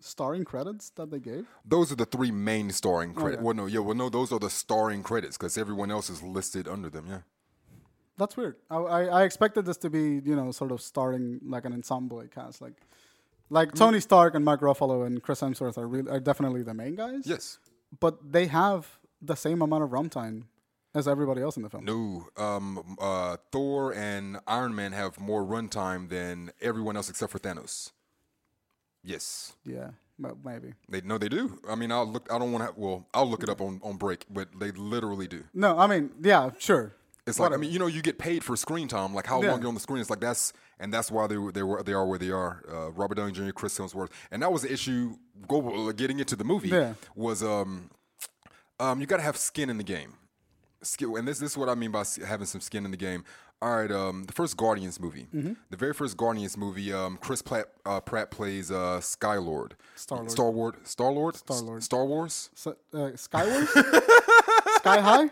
starring credits that they gave? Those are the three main starring credits. Okay. Well, no, yeah, well, no, those are the starring credits because everyone else is listed under them. Yeah. That's weird. I, I, I expected this to be, you know, sort of starting like an ensemble cast, like like Mm. Tony Stark and Mark Ruffalo and Chris Hemsworth are, really are definitely the main guys. Yes. But they have the same amount of runtime as everybody else in the film. No, um, uh, Thor and Iron Man have more runtime than everyone else except for Thanos. Yes, Yeah, but maybe. they no, they do. I mean, I'll look. I don't want to. Well, I'll look it up on, on break, but they literally do. No, I mean, yeah, sure. It's like I mean, you know, you get paid for screen time, like how Yeah. long you're on the screen. It's like that's and that's why they they were they are where they are. Uh, Robert Downey Jr., Chris Hemsworth, and that was the issue. Go uh, getting into the movie Yeah. was um um you got to have skin in the game. Skill, and this, this is what I mean by having some skin in the game. All right, um, the first Guardians movie, Mm-hmm. the very first Guardians movie, um, Chris Pratt, uh, Pratt plays uh, Sky Lord. Star Lord, Star Lord, Star-Lord. Star Wars. So, uh, Skyward? Sky High?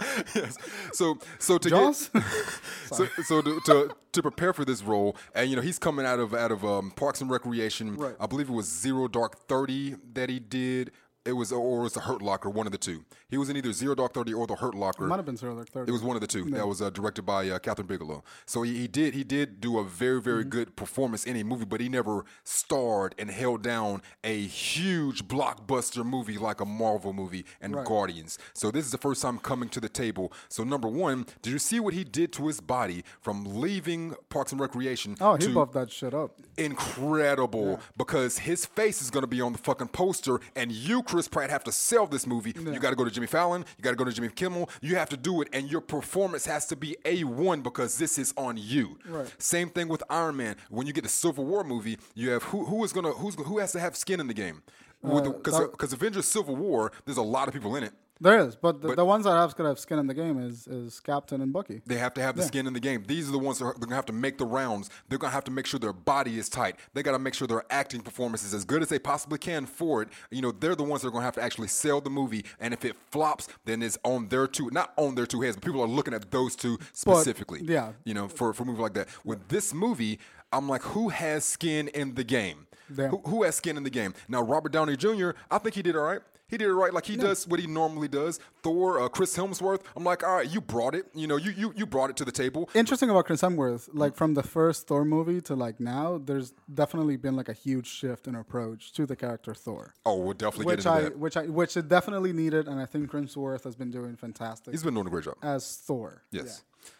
yes. So so to Jaws? get so, so to, to to prepare for this role, and you know he's coming out of out of um, Parks and Recreation. Right. I believe it was Zero Dark Thirty that he did. It was or it was the Hurt Locker, one of the two. He was in either Zero Dark Thirty or the Hurt Locker. It Might have been Zero Dark Thirty. It was one of the two. That was uh, directed by uh, Kathryn Bigelow. So he, he did he did do a very very Mm-hmm. good performance in a movie, but he never starred and held down a huge blockbuster movie like a Marvel movie and Right. Guardians. So this is the first time coming to the table. So number one, did you see what he did to his body from leaving Parks and Recreation? Oh, he buffed that shit up. incredible because his face is going to be on the fucking poster, and you, Chris Pratt, have to sell this movie. You got to go to Jimmy Fallon, you got to go to Jimmy Kimmel. You have to do it, and your performance has to be a one because this is on you. Right. Same thing with Iron Man. When you get the Civil War movie, you have who who is gonna who's who has to have skin in the game. Because uh, that- because Avengers Civil War, there's a lot of people in it. There is, but the, the ones that have gonna have skin in the game is is Captain and Bucky. They have to have the skin in the game. These are the ones that are they're gonna have to make the rounds. They're gonna have to make sure their body is tight. They gotta make sure their acting performance is as good as they possibly can for it. You know, they're the ones that are gonna have to actually sell the movie. And if it flops, then it's on their two not on their two heads, but people are looking at those two specifically. yeah. You know, for, for a movie like that. With this movie, I'm like, who has skin in the game? Who, who has skin in the game? Now, Robert Downey Jr., I think he did all right. He did it right, like he does what he normally does. Thor, uh, Chris Hemsworth. I'm like, all right, you brought it. You know, you you you brought it to the table. Interesting about Chris Hemsworth, like from the first Thor movie to like now, there's definitely been like a huge shift in approach to the character Thor, Oh, we'll definitely which get into I that. which I which it definitely needed, and I think Chris Hemsworth has been doing fantastic He's been doing a great job. as Thor. Yes. Yeah.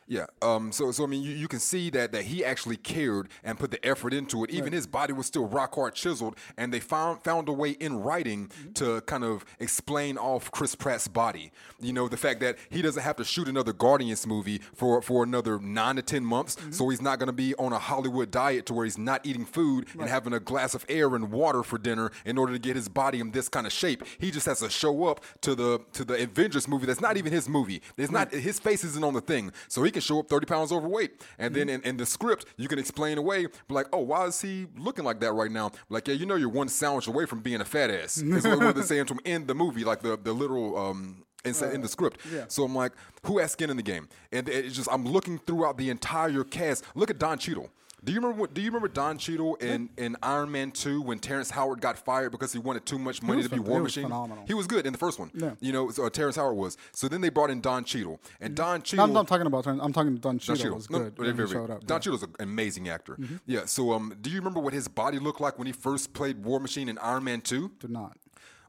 Um, so, so I mean, you, you can see that that he actually cared and put the effort into it. Even his body was still rock hard chiseled, and they found found a way in writing mm-hmm. to kind of explain off Chris Pratt's body. You know, the fact that he doesn't have to shoot another Guardians movie for for another nine to ten months, mm-hmm. so he's not going to be on a Hollywood diet to where he's not eating food and having a glass of air and water for dinner in order to get his body in this kind of shape. He just has to show up to the to the Avengers movie. That's not mm-hmm. even his movie. It's not his face isn't on the thing, so he can show up 30 pounds overweight. And then in, in the script, you can explain away, like, oh, why is he looking like that right now? Like, yeah, you know, you're one sandwich away from being a fat ass. Is what, what they're saying to him in the movie, like the the literal um. In, in the script, yeah. so I'm like, who has skin in the game? And it's just I'm looking throughout the entire cast. Look at Don Cheadle. Do you remember? What, do you remember Don Cheadle in, in Iron Man Two when Terrence Howard got fired because he wanted too much money to be War Machine? phenomenal. He was good in the first one. Yeah. You know, so, uh, Terrence Howard was. So then they brought in Don Cheadle, and Don Cheadle. I'm not talking about. I'm talking Don Don Cheadle Cheadle was No, good very, very- up. Don yeah. Cheadle's an amazing actor. Yeah. So, um, do you remember what his body looked like when he first played War Machine in Iron Man Two? Did not.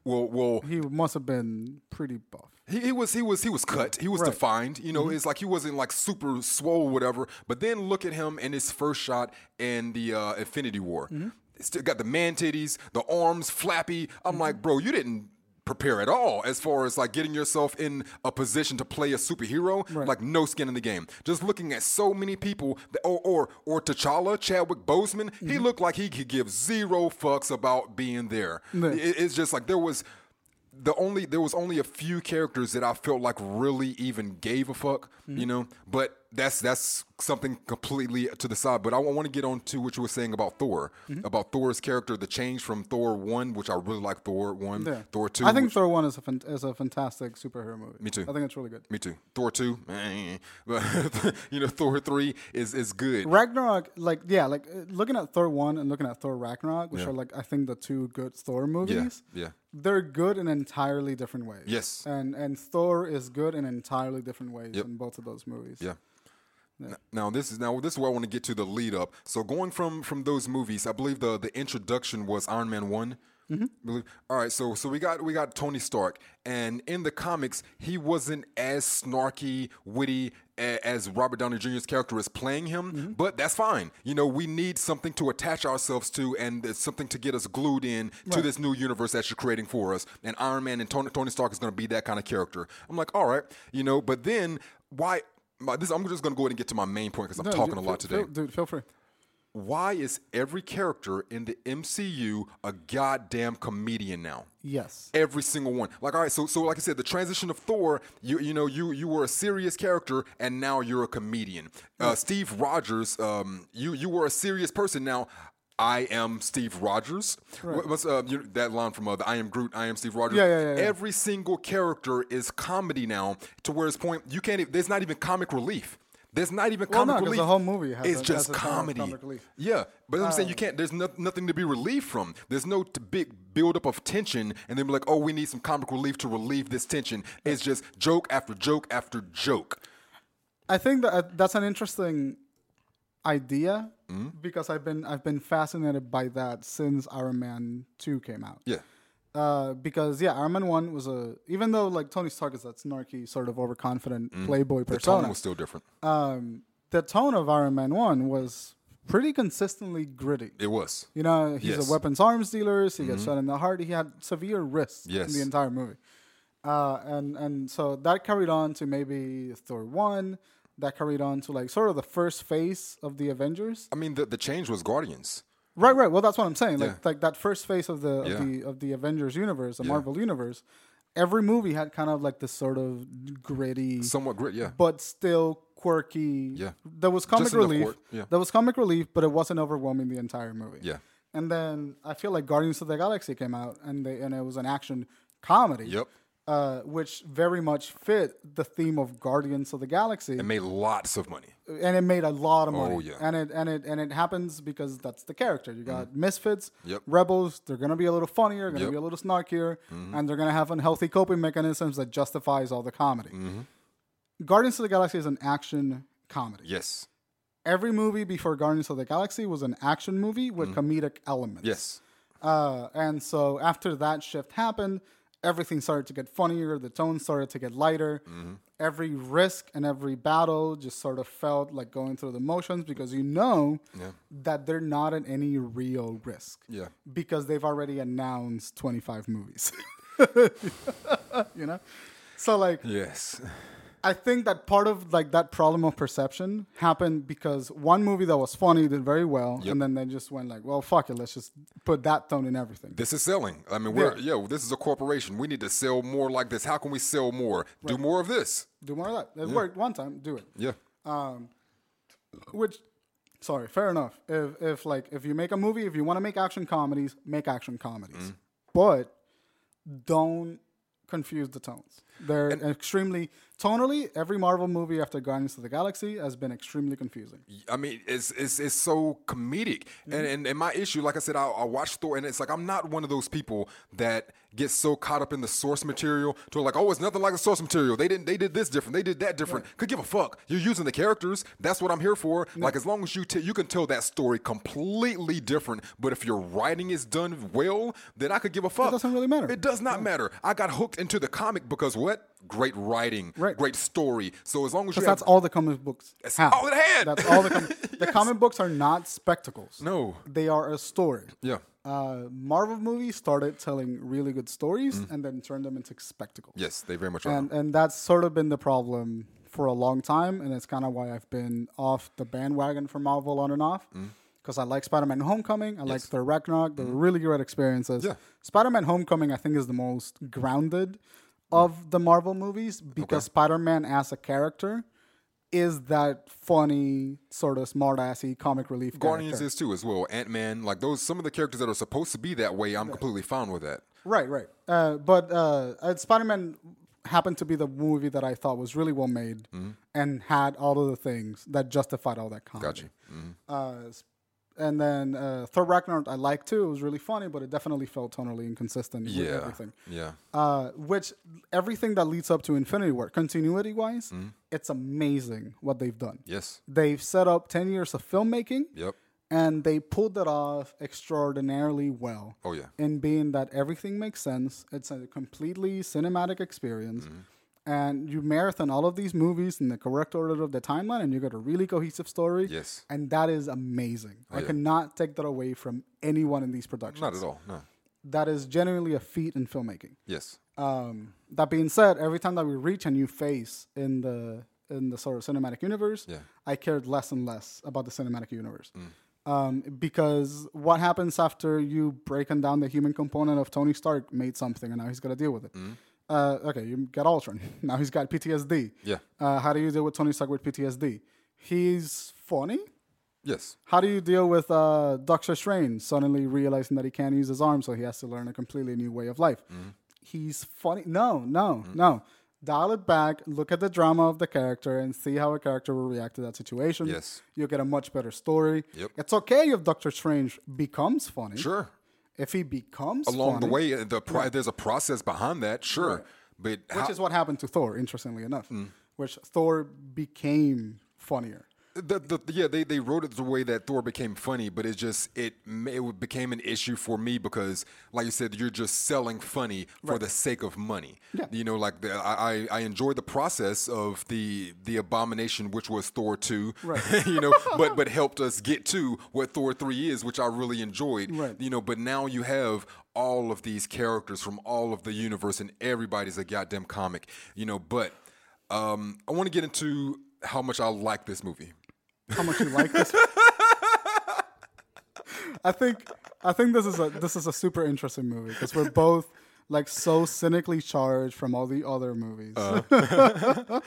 Well, well, He must have been pretty buff. He, he was he was he was cut. He was Right. defined. You know, mm-hmm. it's like he wasn't like super swole, whatever. But then look at him in his first shot in the uh, Infinity War. Mm-hmm. Still got the man titties, the arms flappy. I'm mm-hmm. like, bro, you didn't prepare at all as far as like getting yourself in a position to play a superhero like no skin in the game just looking at so many people that, or, or or T'Challa Chadwick Boseman he looked like he could give zero fucks about being there. It- it's just like there was the only there was only a few characters that I felt like really even gave a fuck, you mm-hmm. know. But that's that's something completely to the side. But I want to get on to what you were saying about Thor, about Thor's character, the change from Thor one, which I really like Thor one, Yeah. Thor two. I think which- Thor one is a fan- is a fantastic superhero movie. Me too. I think it's really good. me too. Thor two, but you know Thor three is is good. Ragnarok, like yeah, like uh, looking at Thor one and looking at Thor Ragnarok, which Yeah. are like I think the two good Thor Yeah, movies. yeah. They're good in entirely different ways. Yes. and and Thor is good in entirely different ways Yep. in both of those movies. Yeah. N- Now this is now this is where I want to get to the lead up. So going from from those movies, I believe the the introduction was Iron Man one mm-hmm. Believe- All right, so so we got we got Tony Stark, and in the comics, he wasn't as snarky, witty a- as Robert Downey Jr.'s character is playing him, mm-hmm. but that's fine. You know, we need something to attach ourselves to, and something to get us glued in to this new universe that you're creating for us. And Iron Man and Tony, Tony Stark is going to be that kind of character. I'm like, all right, you know, but then why? My, this, I'm just going to go ahead and get to my main point because I'm No, talking dude, a lot feel- today feel- dude, feel free. why is every character in the MCU a goddamn comedian now? Yes. Every single one. Like, all right, so so like I said, the transition of Thor, you you know, you you were a serious character and now you're a comedian. Uh, Steve Rogers, um, you you were a serious person now. I am Steve Rogers. What- What's uh, you, that line from uh, the I am Groot? I am Steve Rogers. Yeah, yeah, yeah. Every single character is comedy now. To where it's point, you can't. There's not even comic relief. There's not even Well, no, relief. the whole movie has it's a- just comedy. comic. Yeah, but I'm saying you can't. There's no, nothing to be relieved from. There's no t- big buildup of tension, and then be like, oh, we need some comic relief to relieve this tension. It's just joke after joke after joke. I think that uh, that's an interesting idea Mm-hmm. because I've been I've been fascinated by that since Iron Man two came out. Yeah, Uh, because yeah, Iron Man one was a even though like Tony Stark is that snarky, sort of overconfident playboy Mm-hmm. the persona. tone was still different. um, the tone of Iron Man one was pretty consistently gritty. it was. You know, he's Yes. Mm-hmm. a weapons arms dealer. So he gets shot in the heart. He had severe risks Yes. in the entire movie, uh, and and so that carried on to maybe Thor one. That carried on to like sort of the first phase of the Avengers. I mean, the the change was Guardians. Right, right. Well, that's what I'm saying. Like, Yeah. like that first phase of the Yeah. of the of the Avengers universe, the Marvel universe. Every movie had kind of like this sort of gritty, Somewhat grit. Yeah, but still quirky. Yeah. There was comic relief. quirk, yeah. There was comic relief, but it wasn't overwhelming the entire movie. yeah, And then I feel like Guardians of the Galaxy came out, and they and it was an action comedy. Yep. Uh, which very much fit the theme of Guardians of the Galaxy, it made lots of money. and it made a lot of money. Oh, yeah. And it and it and it happens because that's the character. You got misfits, Mm-hmm. Yep. rebels. They're gonna be a little funnier, gonna Yep. Mm-hmm. be a little snarkier, and they're gonna have unhealthy coping mechanisms that justifies all the comedy. Mm-hmm. Guardians of the Galaxy is an action comedy. Yes, Every movie before Guardians of the Galaxy was an action movie with comedic elements. Mm-hmm. yes, Uh, and so after that shift happened, everything started to get funnier. The tone started to get lighter. Mm-hmm. Every risk and every battle just sort of felt like going through the motions because you know that they're not at any real risk. Yeah. Because they've already announced 25 movies. you know? So like yes. I think that part of like that problem of perception happened because one movie that was funny did very well, Yep. and then they just went like, "Well, fuck it, let's just put that tone in everything." This is selling. I mean, we're yeah. This is a corporation. We need to sell more like this. How can we sell more? Do more of this. Do more of that. It worked one time. Do it. Yeah. Um, Which, sorry, fair enough. If if like if you make a movie, if you want to make action comedies, make action comedies, but don't confuse the tones. They're extremely tonally. Every Marvel movie after Guardians of the Galaxy has been extremely confusing. I mean, it's it's, it's so comedic, Mm-hmm. and, and and my issue, like I said, I, I watch Thor, and it's like I'm not one of those people that get so caught up in the source material to like, oh, it's nothing like the source material. They didn't, they did this different, they did that different. Could give a fuck. You're using the characters. That's what I'm here for. Like as long as you t- you can tell that story completely different, but if your writing is done well, then I could give a fuck. It doesn't really matter. It does not matter. I got hooked into the comic because what? Great writing, Right. great story. So as long as you have that's all the comic books have. all it had. That's all the com- the comic books are not spectacles. No. they are a story. yeah. Uh, Marvel movies started telling really good stories and then turned them into spectacles. Yes, they very much are. and and that's sort of been the problem for a long time, and it's kind of why I've been off the bandwagon for Marvel on and off. Mm. Because I like Spider-Man: Homecoming, I like Thor: Ragnarok. They're really great experiences. Yeah. Spider-Man: Homecoming, I think, is the most grounded of the Marvel movies because Spider-Man as a character is that funny, sort of smart-assy comic relief. Guardians character. is too as well. Ant Man, like those, some of the characters that are supposed to be that way, I'm completely fine with that. Right, right. Uh, but uh, uh, Spider Man happened to be the movie that I thought was really well made and had all of the things that justified all that comedy. Got you. Uh, and then uh, Thor Ragnarok I liked too. It was really funny, but it definitely felt tonally inconsistent with everything. yeah, Uh, which everything that leads up to Infinity War, continuity wise, it's amazing what they've done. yes, They've set up ten years of filmmaking yep, and they pulled that off extraordinarily well. Oh, yeah. in being that everything makes sense. It's a completely cinematic experience. Mm-hmm. And you marathon all of these movies in the correct order of the timeline, and you get a really cohesive story. Yes. Oh, And that is amazing. I yeah. cannot take that away from anyone in these productions. Not at all. No. That is genuinely a feat in filmmaking. Yes. Um, that being said, every time that we reach a new phase in the in the sort of cinematic universe, Yeah. I cared less and less about the cinematic universe. Mm. Um, because what happens after you breaking down the human component of Tony Stark made something and now he's got to deal with it. Mm. Uh, okay, you got Ultron. now he's got PTSD. Yeah. Uh, how do you deal with Tony Stark with PTSD? He's funny. Yes. How do you deal with uh, Doctor Strange suddenly realizing that he can't use his arm, so he has to learn a completely new way of life? Mm-hmm. He's funny. No, no, no. Dial it back, look at the drama of the character, and see how a character will react to that situation. Yes. You'll get a much better story. Yep. It's okay if Doctor Strange becomes funny. Sure. If he becomes Along the way, the pro- there's a process behind that. Sure. But which is what happened to Thor, interestingly enough, Mm. which Thor became funnier. The, the, yeah, they, they wrote it the way that Thor became funny, but it just it it became an issue for me because, like you said, you're just selling funny for the sake of money. Yeah. You know, like the, I I- I enjoyed the process of the the abomination, which was Thor two. Right. you know, but but helped us get to what Thor three is, which I really enjoyed. Right. You know, but now you have all of these characters from all of the universe, and everybody's a goddamn comic. You know, but um, I want to get into how much I like this movie. How much you like this. I think I think this is a this is a super interesting movie because we're both like so cynically charged from all the other movies.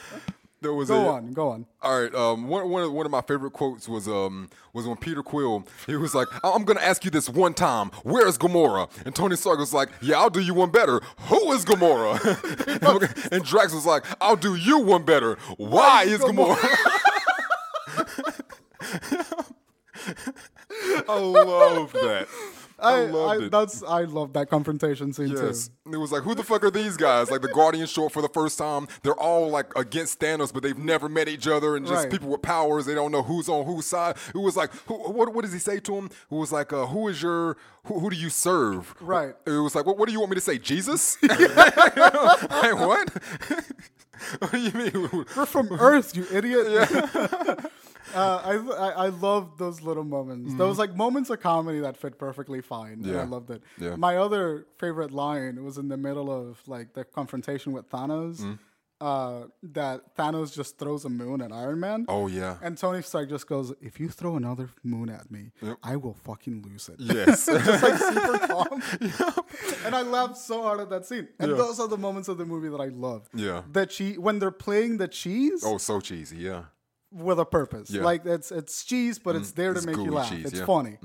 There was go a, on, go on. All right. Um, one, one, of, one of my favorite quotes was um was when Peter Quill he was like, "I- "I'm gonna ask you this one time. Where's Gamora?" And Tony Stark was like, "Yeah, I'll do you one better. Who is Gamora?" and Drax was like, "I'll do you one better. Why is Gamora?" I love that. I, I, loved I it. that's I love that confrontation scene Yes. too. And It was like, who the fuck are these guys? Like the Guardians show up for the first time. They're all like against Thanos, but they've never met each other and just Right. people with powers. They don't know who's on whose side. It was like, who, what, what does he say to him? It was like, uh, who is your, who, who do you serve? Right. It was like, what, what do you want me to say? Jesus? like, what? what do you mean? We're from Earth, you idiot. Uh, I, I love those little moments. Those like moments of comedy that fit perfectly fine. and I. Loved it. Yeah. My other favorite line was in the middle of like the confrontation with Thanos. Mm. Uh, that Thanos just throws a moon at Iron Man. Oh, yeah. And Tony Stark just goes, "If you throw another moon at me, I will fucking lose it." Yes. just like super calm. And I laughed so hard at that scene. And those are the moments of the movie that I love. Yeah. The cheese when they're playing the cheese oh, so cheesy. Yeah. With a purpose. Yeah. Like it's it's cheese, but it's there to make you laugh. cheese, it's yeah. funny,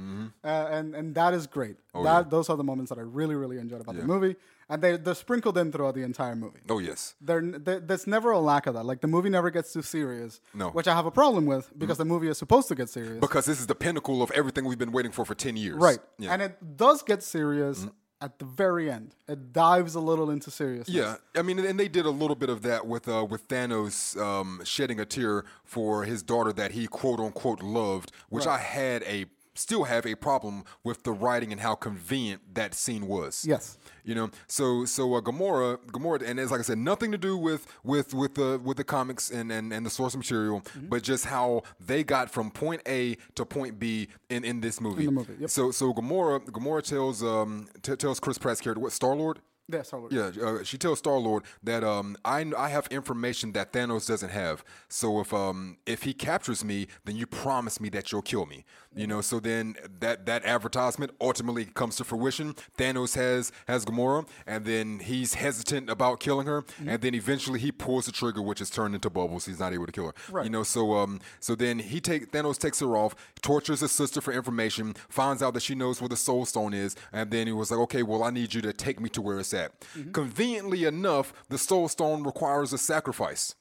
uh, and and that is great. that yeah. those are the moments that I really really enjoyed about the movie, and they they're sprinkled in throughout the entire movie. Oh, yes. There, there, there's never a lack of that. Like the movie never gets too serious. No. Mm-hmm. which I have a problem with because the movie is supposed to get serious. Because this is the pinnacle of everything we've been waiting for for 10 years. right, Yeah. Mm-hmm. and it does get serious at the very end. It dives a little into seriousness. Yeah, I mean, and they did a little bit of that with uh, with Thanos um, shedding a tear for his daughter that he quote unquote loved, which I had a still have a problem with the writing and how convenient that scene was. Yes. You know, so so uh, Gamora, Gamora, and it's like I said, nothing to do with with with the with the comics and and, and the source material, Mm-hmm. but just how they got from point A to point B in in this movie. the movie, yep. So so Gamora Gamora tells um t- tells Chris Pratt's character what Star Lord. Yeah, Star-Lord. Yeah, uh, she tells Star Lord that um, I I have information that Thanos doesn't have. So if um if he captures me, then you promise me that you'll kill me. You know. So then that that advertisement ultimately comes to fruition. Thanos has has Gamora, and then he's hesitant about killing her, Mm-hmm. and then eventually he pulls the trigger, which is turned into bubbles. He's not able to kill her. Right. You know. So um so then he take Thanos takes her off, tortures his sister for information, finds out that she knows where the Soul Stone is, and then he was like, okay, well I need you to take me to where it's at. Mm-hmm. Conveniently enough, the Soul Stone requires a sacrifice.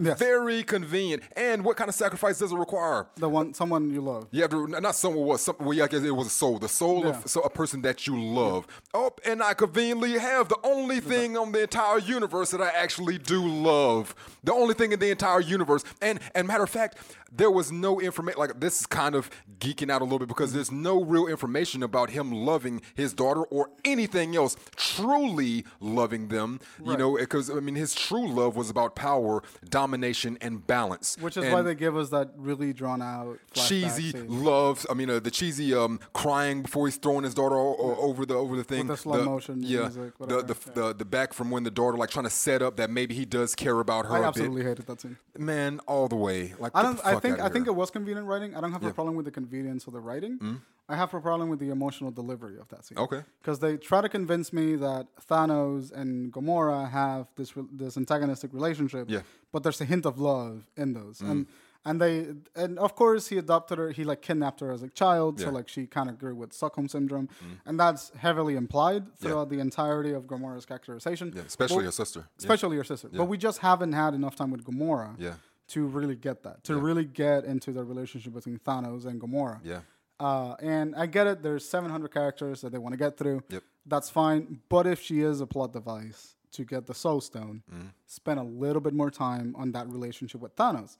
Yes. Very convenient. And what kind of sacrifice does it require? The one, someone you love. You have to not someone was some well, yeah, I guess it was a soul, the soul Yeah. of so a person that you love. Oh, and I conveniently have the only thing on the entire universe that I actually do love. The only thing in the entire universe. And and matter of fact, there was no information. Like this is kind of geeking out a little bit because there's no real information about him loving his daughter or anything else. Truly loving them, you know, because I mean, his true love was about power, domination, and balance. Which is And- why they give us that really drawn out cheesy love. I mean, uh, the cheesy um, crying before he's throwing his daughter o- o- over the over the thing. the slow motion yeah, music, the whatever, the, yeah. the the back from when the daughter like trying to set up that maybe he does care about her I absolutely hated that scene. Man, all the way. Like I don't. the I think. I think it was convenient writing. I don't have a problem with the convenience of the writing. Mm. I have a problem with the emotional delivery of that scene. Okay. Because they try to convince me that Thanos and Gamora have this re- this antagonistic relationship. Yeah. Mm. But there's a hint of love in those, and and they and of course he adopted her. He like kidnapped her as a child, so Yeah. Mm. like she kind of grew with Stockholm syndrome, and that's heavily implied throughout the entirety of Gamora's characterization. yeah, especially Well, her sister. Yeah. especially your sister. But we just haven't had enough time with Gamora Yeah. To really get that, to really get into the relationship between Thanos and Gamora. Yeah. Uh, and I get it. There's 700 characters that they want to get through. Yep. That's fine. But if she is a plot device to get the Soul Stone, Mm-hmm. spend a little bit more time on that relationship with Thanos.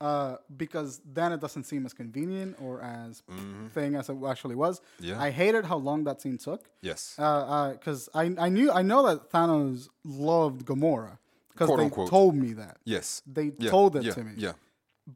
Uh, because then it doesn't seem as convenient or as thing as it actually was. Mm-hmm. Yeah. I hated how long that scene took Yes. because I, I knew I know that Thanos loved Gamora because they unquote. told me that. yes. They Yeah, told it yeah, to me, Yeah.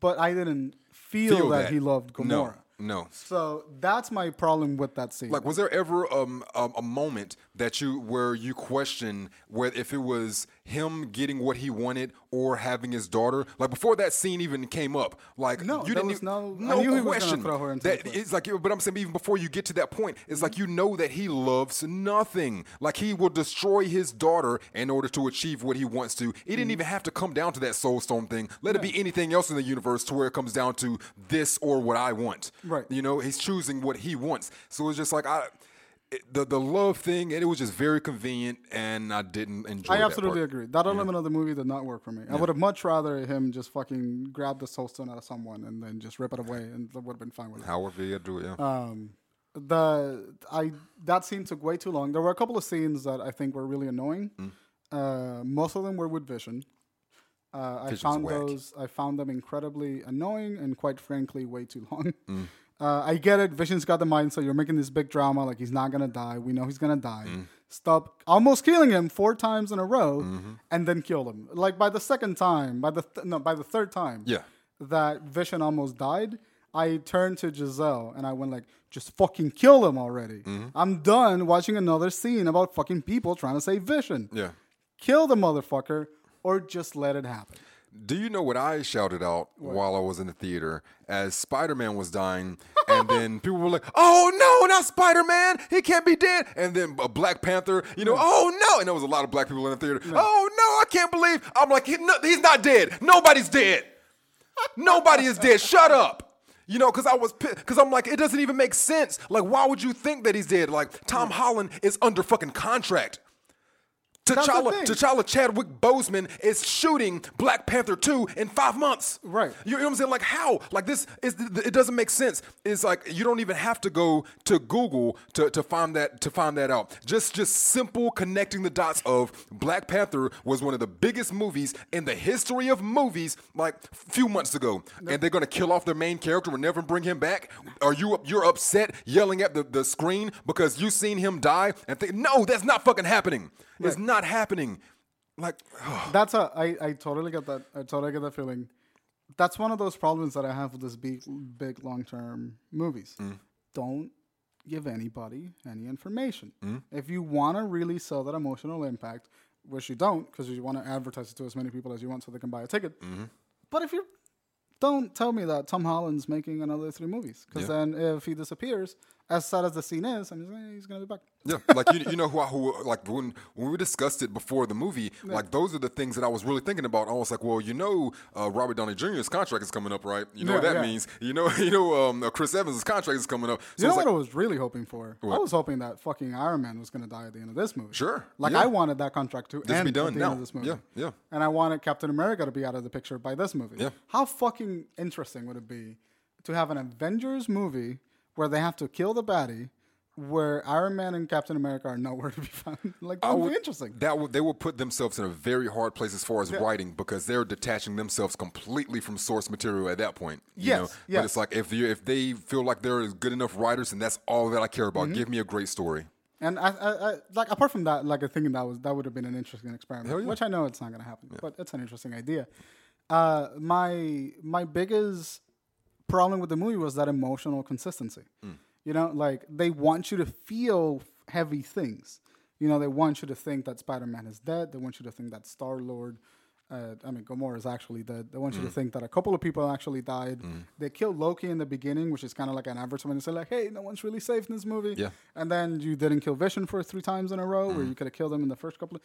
but I didn't feel, Feel that, that. he loved Gamora. No. No. So that's my problem with that scene. Like, was there ever um, um, a moment that you where you question where if it was him getting what he wanted or having his daughter? Like before that scene even came up, like No, you didn't was no- I no he was question. throw her into that it's like, but I'm saying even before you get to that point, it's like you know that he loves nothing. Like he will destroy his daughter in order to achieve what he wants to. It Mm-hmm. didn't even have to come down to that soul stone thing. Let it be anything else in the universe to where it comes down to this or what I want. Right. You know, he's choosing what he wants. So it's just like I, it, the the love thing, and it was just very convenient, and I didn't enjoy. I that absolutely part. agree. That element of the movie did not work for me. I would have much rather him just fucking grab the soul stone out of someone and then just rip it away, and that would have been fine with it. However, you do it. Yeah. Um, the I that scene took way too long. There were a couple of scenes that I think were really annoying. Mm. Uh, most of them were with Vision. Uh, I Vision's found whack. those. I found them incredibly annoying and, quite frankly, way too long. Mm. Uh, I get it. Vision's got the mind, so You're making this big drama, like he's not gonna die. We know he's gonna die. Mm. Stop almost killing him four times in a row, Mm-hmm. and then kill him. Like by the second time, by the th- no, by the third time, Yeah. that Vision almost died, I turned to Giselle and I went like, just fucking kill him already. Mm-hmm. I'm done watching another scene about fucking people trying to save Vision. Yeah. Kill the motherfucker or just let it happen. Do you know what I shouted out while I was in the theater as Spider Man was dying? and then people were like, oh no, not Spider Man. He can't be dead. And then a Black Panther, you know, oh no. And there was a lot of black people in the theater. Oh no, I can't believe. I'm like, he, no, he's not dead. Nobody's dead. Nobody is dead. Shut up. You know, because I was, because I'm like, it doesn't even make sense. Like, why would you think that he's dead? Like, Tom Holland is under fucking contract. T'Challa. T'Challa Chadwick Boseman is shooting Black Panther 2 in five months. Right. You know what I'm saying? Like how? Like this is it doesn't make sense. It's like you don't even have to go to Google to, to find that to find that out. Just just simple connecting the dots of Black Panther was one of the biggest movies in the history of movies like a few months ago. And they're gonna kill off their main character and never bring him back. Are you you're upset yelling at the, the screen because you seen him die and think no, that's not fucking happening. It's not happening. Like That's a I, I totally get that. I totally get that feeling. That's one of those problems that I have with this big big long term movies. Mm. Don't give anybody any information. Mm. If you want to really sell that emotional impact, which you don't, because you want to advertise it to as many people as you want so they can buy a ticket. Mm-hmm. But if you don't tell me that Tom Holland's making another three movies, because Yeah. then if he disappears, as sad as the scene is, I'm just like, he's gonna be back. Yeah, like you, you know who, I- who like when when we discussed it before the movie, like those are the things that I was really thinking about. I was like, well, you know, uh, Robert Downey Jr.'s contract is coming up, right? You know what that yeah. means. You know, you know, um, uh, Chris Evans' contract is coming up. So You know what like, I was really hoping for? I was hoping that fucking Iron Man was gonna die at the end of this movie. Sure, Like yeah. I wanted that contract to This end be done at the now. end of this movie. Yeah, yeah. And I wanted Captain America to be out of the picture by this movie. Yeah. How fucking interesting would it be to have an Avengers movie where they have to kill the baddie, where Iron Man and Captain America are nowhere to be found? Like that would be interesting. That would they will put themselves in a very hard place as far as writing because they're detaching themselves completely from source material at that point. You Yes, know? yes. But it's like if you if they feel like they're good enough writers and that's all that I care Mm-hmm. about, give me a great story. And I, I, I, like apart from that, like I think that was that would have been an interesting experiment, yeah. which I know it's not going to happen, but it's an interesting idea. Uh, my my biggest problem with the movie was that emotional consistency. Mm. You know, like they want you to feel heavy things. You know, they want you to think that Spider Man is dead. They want you to think that Star Lord. Uh, I mean, Gamora is actually dead. They want Mm. you to think that a couple of people actually died. They killed Loki in the beginning, which is kind of like an advertisement. They say like, "Hey, no one's really safe in this movie." Yeah. And then you didn't kill Vision for three times in a row, Mm. where you could have killed him in the first couple. of...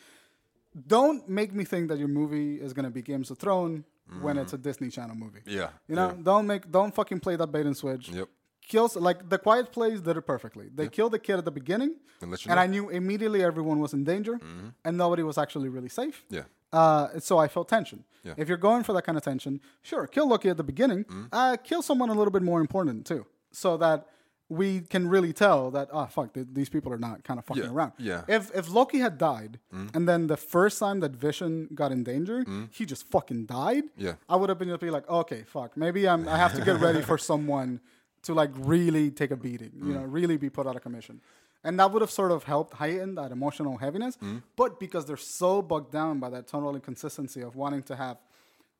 Don't make me think that your movie is gonna be Games of Thrones when it's a Disney Channel movie. Mm. Yeah, You know, yeah. don't make, don't fucking play that bait and switch. Yep. Kills like the Quiet Place did it perfectly. They killed the kid at the beginning, And and. I knew immediately everyone was in danger, and nobody was actually really safe. Yeah. Uh, so I felt tension. Yeah. If you're going for that kind of tension, sure, kill Loki at the beginning. Uh, kill someone a little bit more important too, so that we can really tell that oh fuck, th- these people are not kind of fucking Yeah, around. yeah. If if Loki had died, mm. and then the first time that Vision got in danger, mm. he just fucking died. Yeah. I would have been be like, okay, fuck, maybe I'm I have to get ready for someone to like really take a beating, you mm. know, really be put out of commission. And that would have sort of helped heighten that emotional heaviness. But because they're so bogged down by that tonal inconsistency of wanting to have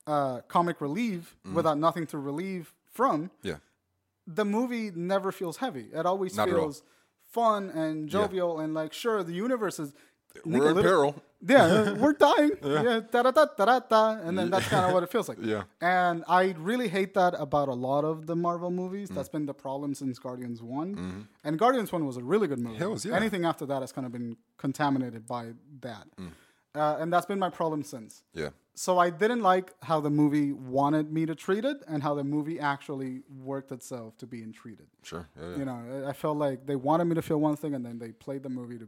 uh, comic relief without nothing to relieve from, Yeah. The movie never feels heavy. It always Not feels fun and jovial and like, sure, the universe is. We're in peril. Yeah, uh, we're dying. yeah, da da da da da da, and then that's kind of what it feels like. Yeah. And I really hate that about a lot of the Marvel movies. Mm. That's been the problem since Guardians One, and Guardians One was a really good movie. Yeah. Anything after that has kind of been contaminated by that, Mm. Uh, and that's been my problem since. Yeah. So I didn't like how the movie wanted me to treat it, and how the movie actually worked itself to being treated. Sure. Yeah, yeah. You know, I- felt like they wanted me to feel one thing, and then they played the movie to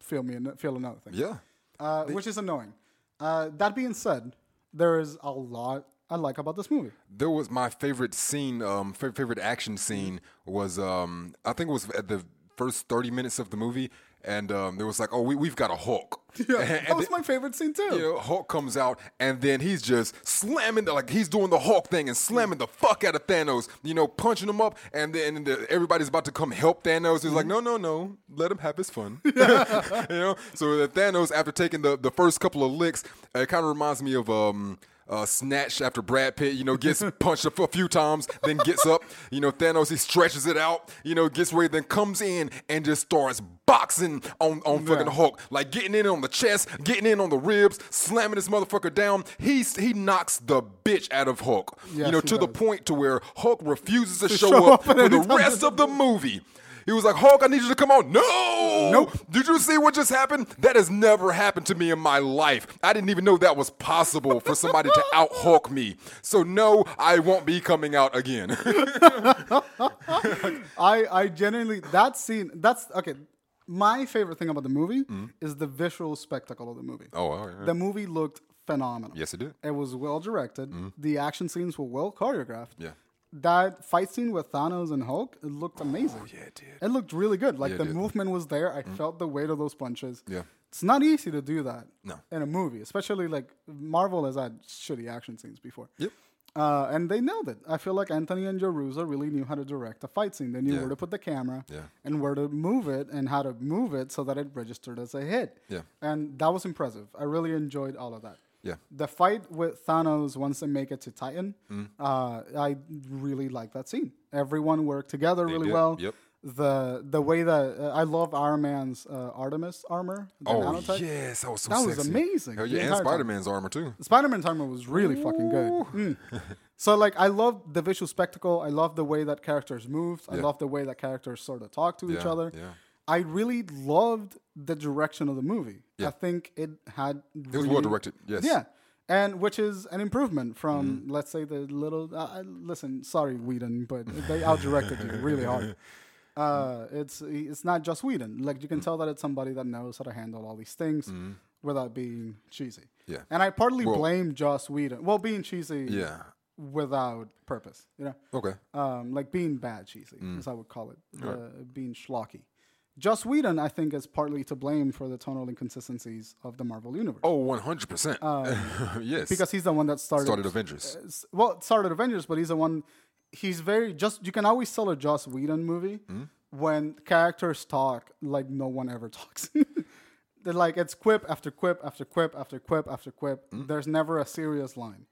feel me an- feel another thing Yeah. uh, which is annoying. Uh, that being said, there is a lot I like about this movie. There was my favorite scene, um, fa- favorite action scene was, um, I think it was at the first 30 minutes of the movie. And um, there was like, oh, we, we've got a Hulk. Yeah, And- that was then- my favorite scene too. you know, Hulk comes out and then he's just slamming the like he's doing the Hulk thing and slamming the fuck out of Thanos, you know, punching him up, and then the, everybody's about to come help Thanos. He's like, no, no, no, let him have his fun. you know, so the Thanos after taking the the first couple of licks, it kind of reminds me of um. Uh, snatch after Brad Pitt, you know, gets punched a few times, then gets up. You know, Thanos he stretches it out. You know, gets ready, then comes in and just starts boxing on on fucking Yeah. Hulk, like getting in on the chest, getting in on the ribs, slamming this motherfucker down. He's he knocks the bitch out of Hulk. Yes, you know, he to the point to where Hulk refuses to, show, show up up for the rest of the movie. He was like, Hulk, I need you to come on. No! Nope. Did you see what just happened? That has never happened to me in my life. I didn't even know that was possible for somebody to out Hulk me. So, no, I won't be coming out again. I I genuinely that scene that's okay. My favorite thing about the movie is the visual spectacle of the movie. Mm-hmm. oh, right. The movie looked phenomenal. Yes, it did. It was well directed. The action scenes were well choreographed. Yeah. That fight scene with Thanos and Hulk, it looked amazing. Oh, yeah, it did. It looked really good. Like Yeah, the did. Movement was there. I felt the weight of those punches. Yeah. It's not easy to do that No. in a movie, especially like Marvel has had shitty action scenes before. Yep. Uh, and they nailed it. I feel like Anthony and Joe Russo really knew how to direct a fight scene. They knew Yeah. where to put the camera Yeah. and where to move it and how to move it so that it registered as a hit. Yeah. And that was impressive. I really enjoyed all of that. Yeah. The fight with Thanos once they make it to Titan, Mm. uh, I really like that scene. Everyone worked together really did. well. Yep. the the way that uh, I love Iron Man's uh, Artemis armor. The Oh yes, that was so That was amazing, Hell yeah, and. Spider Man's armor too. Spider-Man's armor was really fucking good. Mm. So like I love the visual spectacle. I love the way that characters moved. I love the way that characters sort of talk to each Yeah, other. yeah. I really loved the direction of the movie. Yeah. I think it had It was well directed. Yes. Yeah. And which is an improvement from, Mm-hmm. let's say, the little. Uh, I- listen, sorry, Whedon, but they out directed you really hard. Uh, it's it's not just Whedon. Like you can tell that it's somebody that knows how to handle all these things without being cheesy. Yeah. And I partly Well- blame Joss Whedon. Well, being cheesy Yeah. without purpose, you know, Okay. um, like being bad cheesy, Mm. as I would call it, uh, being schlocky. Joss Whedon, I think, is partly to blame for the tonal inconsistencies of the Marvel universe Oh, one hundred percent. Yes. because he's the one that started. started Avengers. uh, s- well, started Avengers, but he's the one. He's very just. You can always tell a Joss Whedon movie Hmm? when characters talk like no one ever talks. They're like it's quip after quip after quip after quip after quip. Hmm? There's never a serious line,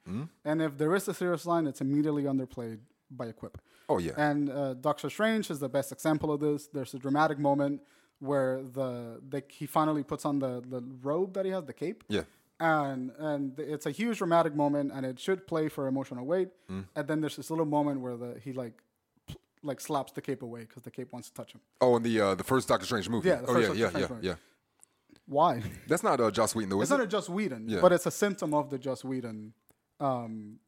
and if there is a serious line, it's immediately underplayed by a quip. Oh yeah. And uh, Doctor Strange is the best example of this. There's a dramatic moment where the, the he finally puts on the, the robe that he has, the cape. Yeah. And and it's a huge dramatic moment, and it should play for emotional weight. Mm. And then there's this little moment where the he like like slaps the cape away because the cape wants to touch him. Oh, in the uh, the first Doctor Strange movie. Yeah, oh yeah, yeah, yeah, yeah. Why? That's not uh, Joss Whedon though, it's not a Joss Whedon, but it's a symptom of the Joss Whedon um,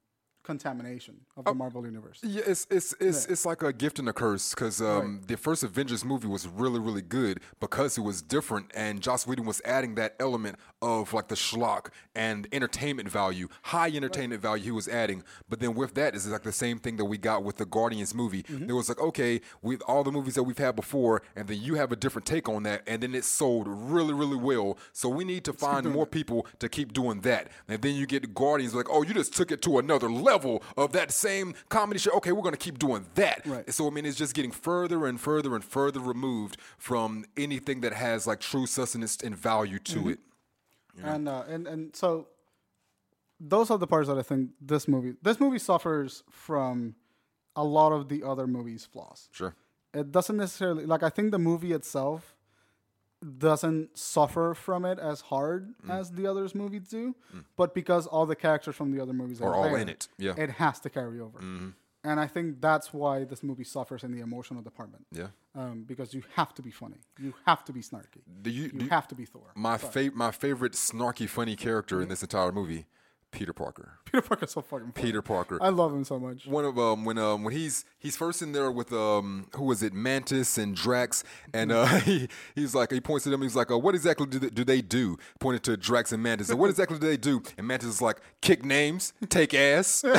contamination of Oh. the Marvel universe. Yeah, it's it's it's it's like a gift and a curse because um, the first Avengers movie was really really good because it was different and Joss Whedon was adding that element of like the schlock and entertainment value, high entertainment value he was adding. But then with that is like the same thing that we got with the Guardians movie. It was like okay, with all the movies that we've had before, and then you have a different take on that, and then it sold really really well. So we need to find more people to keep doing that. And then you get Guardians like, oh, you just took it to another level of that same comedy show. Okay, we're gonna keep doing that. Right. So I mean, it's just getting further and further and further removed from anything that has like true sustenance and value to it. And uh, and and so those are the parts that I think this movie this movie suffers from a lot of the other movies' flaws. Sure. It doesn't necessarily like I think the movie itself doesn't suffer from it as hard Mm. as the others movies do, but because all the characters from the other movies are, Are all there, in it, yeah. Mm-hmm. it has to carry over. And I think that's why this movie suffers in the emotional department. Yeah. Um, because you have to be funny, you have to be snarky, Do you, you do have to be Thor. my fa- my favorite snarky funny character in this entire movie, Peter Parker. Peter Parker's so fucking funny. Peter Parker. I love him so much. one of um when um when he's he's first in there with um who was it? Mantis and Drax. And uh he he's like he points to them. He's like uh, what exactly do they, do they do? Pointed to Drax and Mantis. And what exactly do they do? And Mantis is like kick names take ass.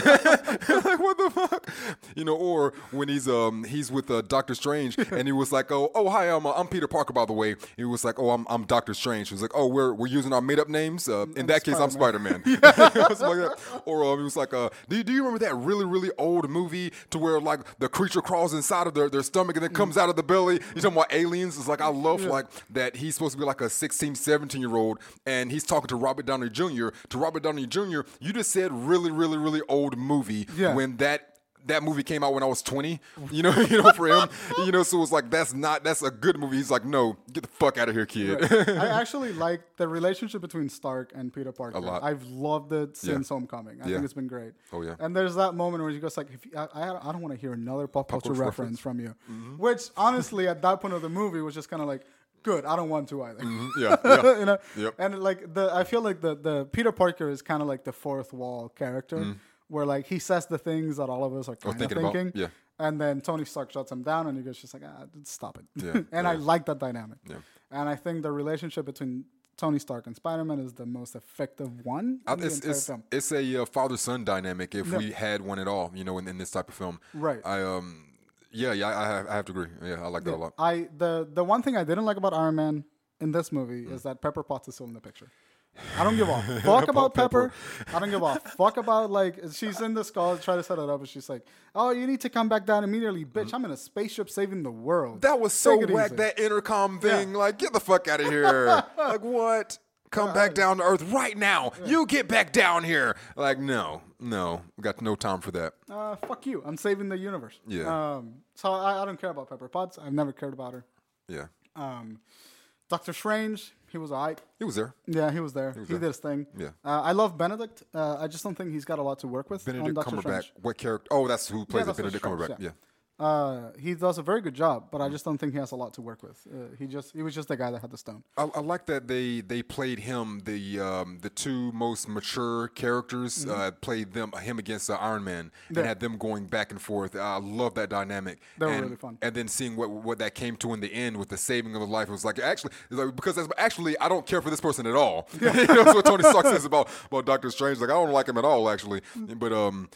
Like what the fuck? You know or when he's um he's with uh, Doctor Strange and he was like oh oh hi I'm uh, I'm Peter Parker by the way. He was like oh I'm I'm Doctor Strange. He was like oh we're we're using our made up names? Uh, in that case I'm Spider Man or um, he was like uh do you, do you remember that really really old movie to where like the creature crawls inside of their, their stomach and then comes out of the belly you talking about aliens it's like I love like that he's supposed to be like a 16 17 year old and he's talking to Robert Downey Jr. to Robert Downey Jr. you just said really really really old movie Yeah. when that that movie came out when I was 20, you know, you know, for him, you know, so it was like that's not that's a good movie. He's like, no, get the fuck out of here, kid. I actually like the relationship between Stark and Peter Parker. lot. I've loved it since Homecoming. I Yeah. think it's been great. Oh, yeah. And there's that moment where he goes like, if you, I, I, I don't want to hear another pop culture culture reference, reference. from you. Mm-hmm. Which honestly, at that point of the movie, was just kind of like, good. I don't want to either. yeah, yeah. you know. Yep. And like the, I feel like the the Peter Parker is kind of like the fourth wall character, where like he says the things that all of us are kind of thinking thinking. about, yeah. And then Tony Stark shuts him down, and he goes just like, ah, stop it. Yeah, and I yeah. like that dynamic. Yeah. And I think the relationship between Tony Stark and Spider Man is the most effective one in the it's it's, film. it's a uh, father son dynamic if we had one at all, you know, in, in this type of film. Right. I um, yeah, yeah, I have, I have to agree. Yeah, I like that a lot. I the the one thing I didn't like about Iron Man in this movie Mm. is that Pepper Potts is still in the picture. I don't give a fuck about Pepper. I don't give a fuck about like she's in the skull, try to set it up, and she's like, "Oh, you need to come back down immediately, bitch! I'm in a spaceship saving the world." That was so whack. easy. That intercom thing, like, get the fuck out of here. like what? come back down to earth right now. You get back down here. Like, no, no, got no time for that. Uh, fuck you. I'm saving the universe. Yeah. Um, so I, I don't care about Pepper Potts. I've never cared about her. Yeah, Um, Doctor Strange, he was alright. he was there. Yeah, he was there. He, did his thing. Yeah. Uh, I love Benedict. Uh, I just don't think he's got a lot to work with Benedict Cumberbatch. Strange. What character? Oh, that's who plays that's Benedict Cumberbatch. Strange, Yeah. Uh, he does a very good job, but I just don't think he has a lot to work with. Uh, he just he was just the guy that had the stone. I, I like that they they played him the um, the two most mature characters uh, played them him against uh, Iron Man and Mm-hmm. Yeah. had them going back and forth. I love that dynamic. They were and, really fun. And then seeing what what that came to in the end with the saving of the life it was like actually like, because that's, actually I don't care for this person at all. you know, that's what Tony Stark says about about Doctor Strange. Like I don't like him at all actually. But um.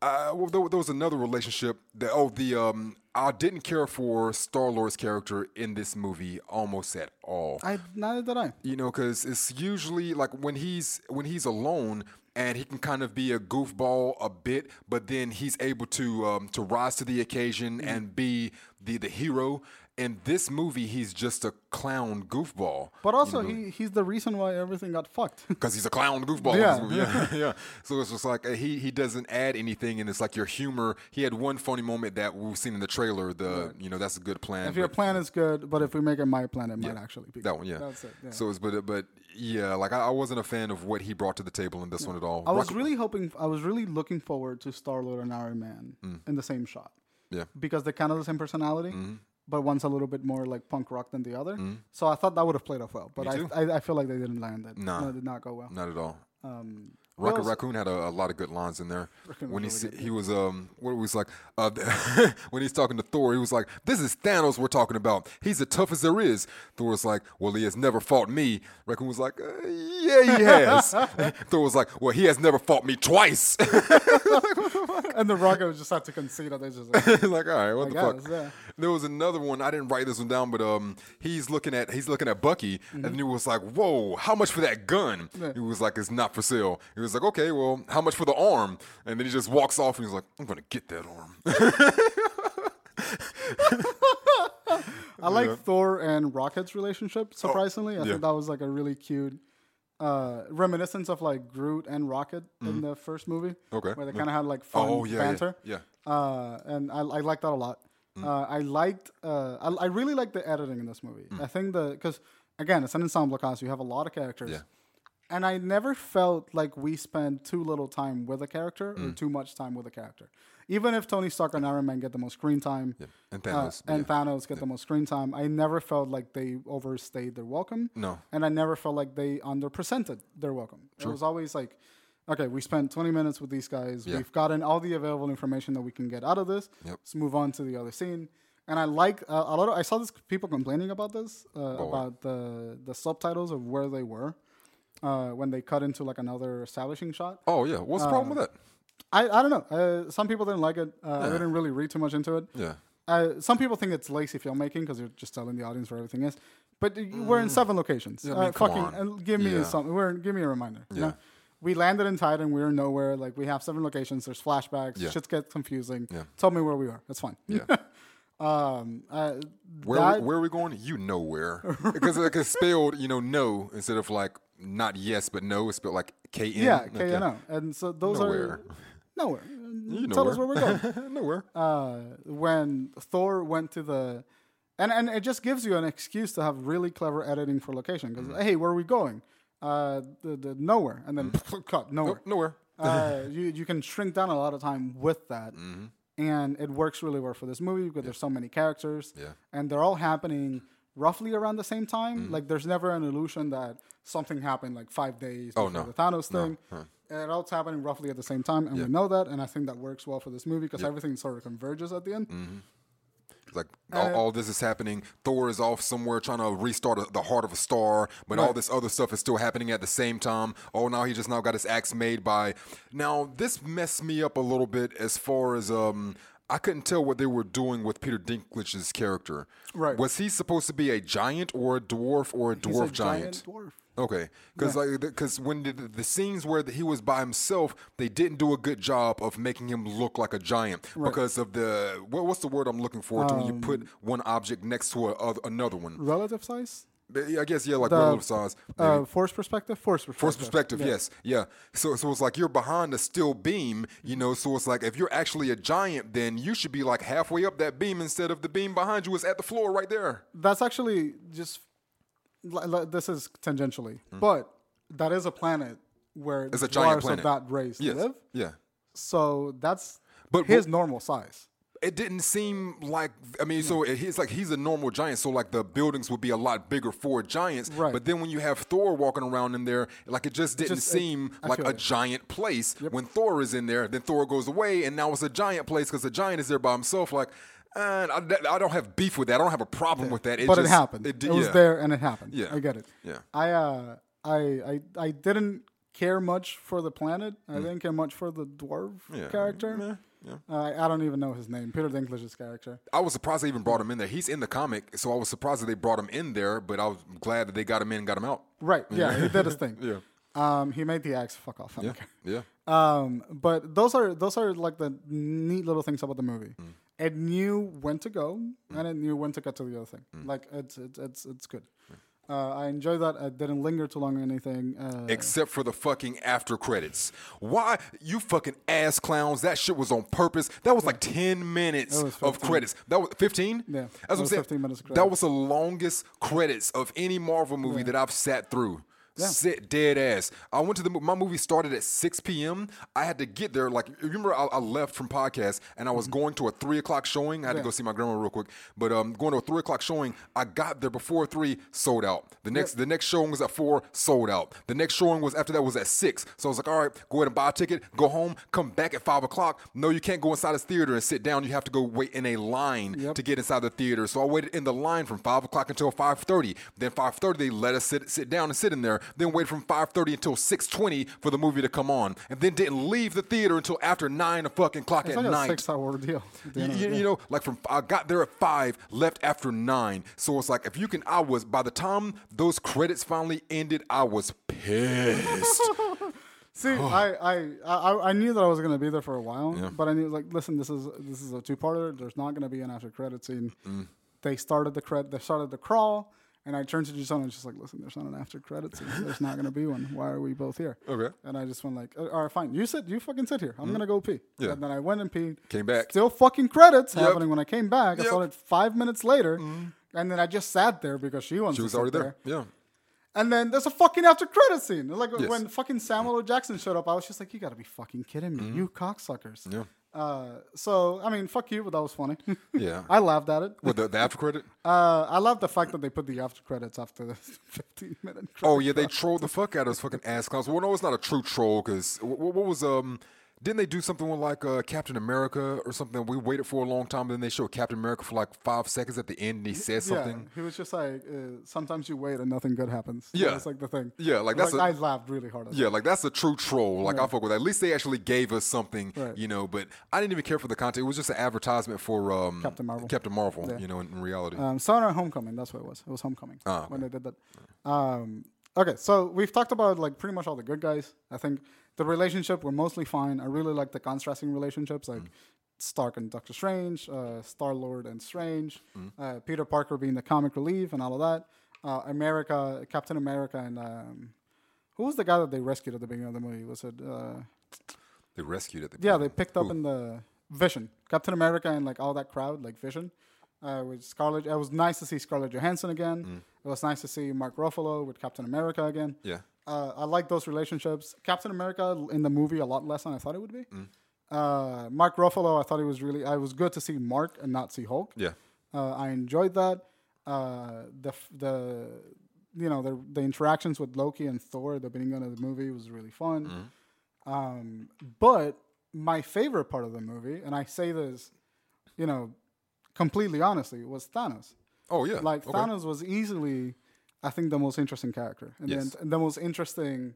Uh, well, there, there was another relationship that oh the um I didn't care for Star Lord's character in this movie almost at all I neither did I. you know because it's usually like when he's when he's alone and he can kind of be a goofball a bit but then he's able to um, to rise to the occasion Mm-hmm. and be the the hero in this movie he's just a clown goofball But also, he he's the reason why everything got fucked. because he's a clown goofball. in Yeah. this movie. yeah, yeah. So it's just like uh, he he doesn't add anything, and it's like your humor. He had one funny moment that we've seen in the trailer. The you know that's a good plan. if your plan is good, but if we make it my plan, it might actually be that good. one, yeah. That's it. Yeah. So it's but but yeah, like I, I wasn't a fan of what he brought to the table in this one at all. I was Rocket- really hoping, I was really looking forward to Star Lord and Iron Man Mm. in the same shot yeah. because they're kind of the same personality, Mm-hmm. But one's a little bit more like punk rock than the other. So I thought that would have played off well, but I. I I feel like they didn't land it. Nah. No, it did not go well. Not at all. Um, Rocket else- Raccoon had a, a lot of good lines in there. Raccoon when he was really he was um what was like uh when he's talking to Thor, he was like, "This is Thanos we're talking about. He's the toughest there is." Thor was like, "Well, he has never fought me." Raccoon was like, uh, "Yeah, he has." Thor was like, "Well, he has never fought me twice." and the Rocket just had to concede that they just like, like, all right, what the fuck? yeah. There was another one. I didn't write this one down, but um, he's looking at he's looking at Bucky, Mm-hmm. and he was like, "Whoa, how much for that gun?" He was like, "It's not for sale." He was like, "Okay, well, how much for the arm?" And then he just walks off, and he's like, "I'm gonna get that arm." I like Thor and Rocket's relationship. Surprisingly, I Oh, yeah. think that was like a really cute uh, reminiscence of like Groot and Rocket in the first movie. Mm-hmm. Okay, where they kind of had like fun Oh, yeah, yeah, banter. yeah. Uh, and I, I like that a lot. Mm. Uh, I liked. Uh, I, I really like the editing in this movie. I think the because again, it's an ensemble cast. You have a lot of characters. Mm. Yeah. And I never felt like we spent too little time with a character Mm. or too much time with a character. Even if Tony Stark and Iron Man get the most screen time, And uh, Thanos, and yeah. Thanos get the most screen time, I never felt like they overstayed their welcome. No. And I never felt like they underpresented their welcome. It was always like, okay, we spent 20 minutes with these guys. Yeah. We've gotten all the available information that we can get out of this. Yep. Let's move on to the other scene. And I like uh, a lot of. I saw this people complaining about this uh, about the the subtitles of where they were uh, when they cut into like another establishing shot. Oh yeah, what's the problem with that? I, I don't know. Uh, some people didn't like it. Uh, I didn't really read too much into it. Yeah. Uh, some people think it's lazy filmmaking because you're just telling the audience where everything is. But uh, we're in seven locations. Mm. I mean, uh, come fucking, on. uh, give me Yeah. something. We're give me a reminder. You Yeah. know? We landed in Titan. We're nowhere. Like we have seven locations. There's flashbacks. Yeah. Shit gets confusing. Yeah. Tell me where we are. That's fine. Yeah. um. Uh, Where that- where are we going? You know where? Because like it's spelled, you know, no instead of like not yes but no. It's spelled like K N. yeah. K and so those Nowhere. are nowhere. You know Tell us where we're going. Nowhere. uh, when Thor went to the, and and it just gives you an excuse to have really clever editing for location. Because Mm-hmm. hey, where are we going? Uh, the, the nowhere, and then cut nowhere. Nowhere. uh, you you can shrink down a lot of time with that, and it works really well for this movie because there's so many characters, Yeah. and they're all happening roughly around the same time. Like there's never an illusion that something happened like five days Oh, no. the Thanos thing. It all's happening roughly at the same time, and we know that, and I think that works well for this movie because everything sort of converges at the end. It's like all, all this is happening. Thor is off somewhere trying to restart a, the heart of a star, but all this other stuff is still happening at the same time. Oh, now he just now got his axe made by. Now this messed me up a little bit as far as um. I couldn't tell what they were doing with Peter Dinklage's character. Right. Was he supposed to be a giant or a dwarf or a He's dwarf a giant? dwarf. Okay, because like because when the, the scenes where he was by himself, they didn't do a good job of making him look like a giant because of the what, what's the word I'm looking for to when you put Um, one object next to a, oth- another one. Relative size? I guess yeah, like The, relative size. maybe. Uh, force perspective, force perspective. Force perspective, Yeah. yes, yeah. So, so it's like you're behind a steel beam, you know. So it's like if you're actually a giant, then you should be like halfway up that beam instead of the beam behind you is at the floor right there. That's actually just this is tangentially, but that is a planet where. It's a dwarves giant of that race Yes, live. yeah. So that's But- his but- normal size. It didn't seem like I mean, so it's like he's a normal giant, so like the buildings would be a lot bigger for giants. Right. But then when you have Thor walking around in there, like it just didn't just- seem I like a it. giant place. When Thor is in there, then Thor goes away, and now it's a giant place because the giant is there by himself. Like, and I, I don't have beef with that. I don't have a problem with that. It but just, it happened. It, did- was yeah. there and it happened. Yeah. I get it. Yeah. I uh I I I didn't care much for the planet. I didn't care much for the dwarf. Yeah. character. Yeah, yeah. Uh, I, don't even know his name. Peter Dinklage's character. I was surprised they even brought him in there. He's in the comic, so I was surprised that they brought him in there. But I was glad that they got him in, and got him out. Right. Yeah. he did his thing. Yeah. Um. He made the axe. Fuck off. I Yeah, don't care. yeah. Um, but those are those are like the neat little things about the movie. Mm. It knew when to go, and it knew when to get to the other thing. Mm. Like it's it's it's, it's good. Uh, I enjoyed that. I didn't linger too long or anything. Uh, except for the fucking after credits. Why you fucking ass clowns? That shit was on purpose. That was like ten minutes of credits. That was fifteen. Yeah, that's what I'm was saying. 15 minutes of That was the longest credits of any Marvel movie that I've sat through. Yeah. Sit dead ass. I went to the my movie started at 6 p.m. I had to get there like remember I, I left from podcast and I was going to a three o'clock showing. I had to Mm-hmm. Go see my grandma real quick, but um going to a three o'clock showing. I got there before three, sold out. The next the next showing was at four, sold out. The next showing was after that was at six. So I was like, all right, go ahead and buy a ticket, go home, come back at five o'clock. No, you can't go inside this theater and sit down. You have to go wait in a line Yep. to get inside the theater. So I waited in the line from five o'clock until five thirty. Then five thirty they let us sit sit down and sit in there. Then waited from five thirty until six twenty for the movie to come on. And then didn't leave the theater until after nine fucking o'clock it's at like a night. six-hour deal. You, you- you know, like from I got there at five, left after nine. So it's like if you can, I was by the time those credits finally ended, I was pissed. See, I, I, I, I knew that I was gonna be there for a while, but I knew like, listen, this is this is a two-parter. There's not gonna be an after credit scene. Mm. They started the credit. They started the crawl, and I turned to Jason and just like, listen, there's not an after credit scene. There's not gonna be one. Why are we both here? Okay. And I just went like, all right, fine. You sit. You fucking sit here. I'm gonna go pee. Mm. Yeah. And then I went and peed. Came back. Still fucking credits Yep. happening when I came back. I saw it five minutes later, and then I just sat there because she wants She to was already there. Yeah. And then there's a fucking after credit scene. Like Yes. when fucking Samuel L. Jackson showed up, I was just like, you gotta be fucking kidding me, you cocksuckers. Mm-hmm. Yeah. Uh, so I mean, fuck you, but that was funny. Yeah. I laughed at it. With the, the after credit? Uh, I love the fact that they put the after credits after the 15 minute. Oh yeah, they trolled the fuck out of those fucking ass clowns. Well, no, it's not a true troll because what, what was um. Didn't they do something with like uh, Captain America or something? We waited for a long time, and then they showed Captain America for like five seconds at the end, and he said Yeah, something. he was just like, uh, sometimes you wait and nothing good happens. Yeah. it's like the thing. Yeah, like, that's a- I laughed really hard. At Yeah, like that's a true troll. Like I fuck with that. At least they actually gave us something, Right. you know. But I didn't even care for the content. It was just an advertisement for um, Captain Marvel. Captain Marvel, Yeah. you know, in, in reality. Um, Saturday Homecoming. That's what it was. It was Homecoming Ah, when they did that. Um, okay, so we've talked about like pretty much all the good guys. I think the relationship were mostly fine. I really like the contrasting relationships, like Stark and Doctor Strange, uh, Star Lord and Strange, uh, Peter Parker being the comic relief and all of that. Uh, America, Captain America, and um, who was the guy that they rescued at the beginning of the movie? Was it? Uh, they rescued it. yeah, they picked up Who? in the Vision, Captain America, and like all that crowd, like Vision. Uh, with Scarlett, it was nice to see Scarlett Johansson again. Mm. It was nice to see Mark Ruffalo with Captain America again. Yeah. Uh, I like those relationships. Captain America in the movie a lot less than I thought it would be. Mm. Uh, Mark Ruffalo, I thought it was really. I was good to see Mark and not see Hulk. Yeah. Uh, I enjoyed that. Uh, the the you know the the interactions with Loki and Thor at the beginning of the movie was really fun. Mm-hmm. Um, but my favorite part of the movie, and I say this, you know, completely honestly, was Thanos. Oh yeah. Like Okay. Thanos was easily, I think, the most interesting character and Yes. the, the most interesting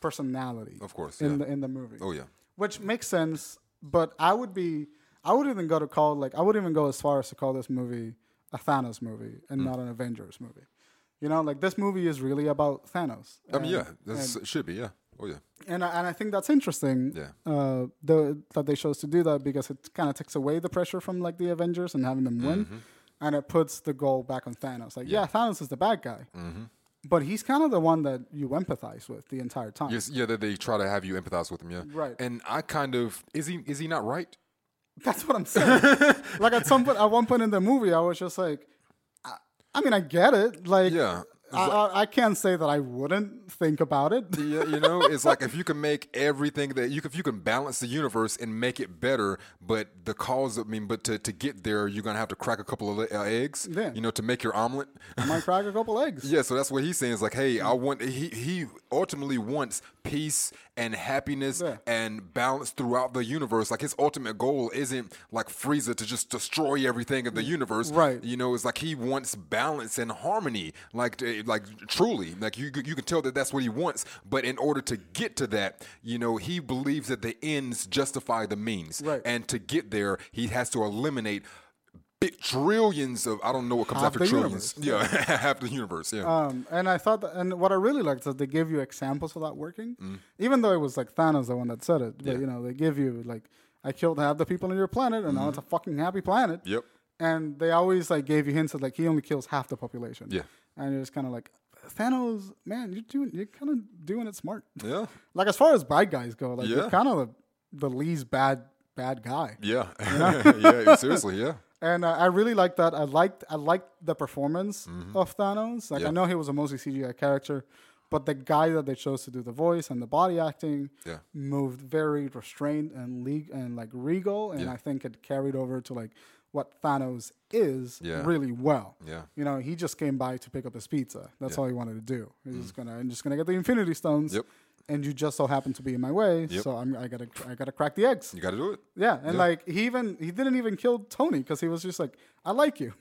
personality. Of course, in yeah. the in the movie Oh yeah. which makes sense. But I would be, I would even go to call like I would even go as far as to call this movie a Thanos movie and Hmm. not an Avengers movie. You know, like this movie is really about Thanos. I mean, And- yeah. This it should be. Yeah. Oh yeah. and I, and I think that's interesting. Yeah. Uh, the, that they chose to do that because it kind of takes away the pressure from like the Avengers and having them win. Mm-hmm. And it puts the goal back on Thanos. Like, yeah, Thanos is the bad guy, Mm-hmm. but he's kind of the one that you empathize with the entire time. Yes, yeah, that they try to have you empathize with him. Yeah, Right. And I kind of is he is he not right? That's what I'm saying. like at some point, at one point in the movie, I was just like, I, I mean, I get it. Like, Yeah. I, I, I can't say that I wouldn't think about it. Yeah, you know, it's like if you can make everything that you if you can balance the universe and make it better, but the cause of, I mean, but to, to get there, you're gonna have to crack a couple of uh, eggs, Yeah. you know, to make your omelet. I might crack a couple eggs. Yeah, so that's what he's saying. Is like, hey, I want. He he ultimately wants peace and happiness Yeah. and balance throughout the universe. Like his ultimate goal isn't like Frieza to just destroy everything in the universe. Right. You know, it's like he wants balance and harmony. Like eh, like truly, like you you can tell that that's what he wants. But in order to get to that, you know, he believes that the ends justify the means. Right. And to get there, he has to eliminate. Big trillions of I don't know what comes Half after trillions. Yeah, half the universe. Yeah. Um, and I thought, that, and what I really liked is that they give you examples of that working, Mm. even though it was like Thanos the one that said it. But Yeah. you know, they give you like, I killed half the people on your planet, and now it's a fucking happy planet. Mm-hmm. Yep. And they always like gave you hints that like he only kills half the population. Yeah. And you're just kind of like, Thanos, man, you're doing, you're kind of doing it smart. Yeah. Like as far as bad guys go, like Yeah. you're kind of the, the least bad bad guy. Yeah. yeah. Seriously. Yeah. And uh, I really like that. I liked I liked the performance of Thanos. Like Mm-hmm. Yeah. I know he was a mostly CGI character, but the guy that they chose to do the voice and the body acting Yeah. moved very restrained and le- and like regal, and Yeah. I think it carried over to like what Thanos is Yeah. really well. Yeah. You know, he just came by to pick up his pizza. That's all he wanted to do. He's just gonna I'm just gonna get the Infinity Stones. Mm. Yep. And you just so happen to be in my way, Yep. so I'm, I gotta I gotta crack the eggs. You got to do it. Yeah, and like he even he didn't even kill Tony because he was just like, I like you.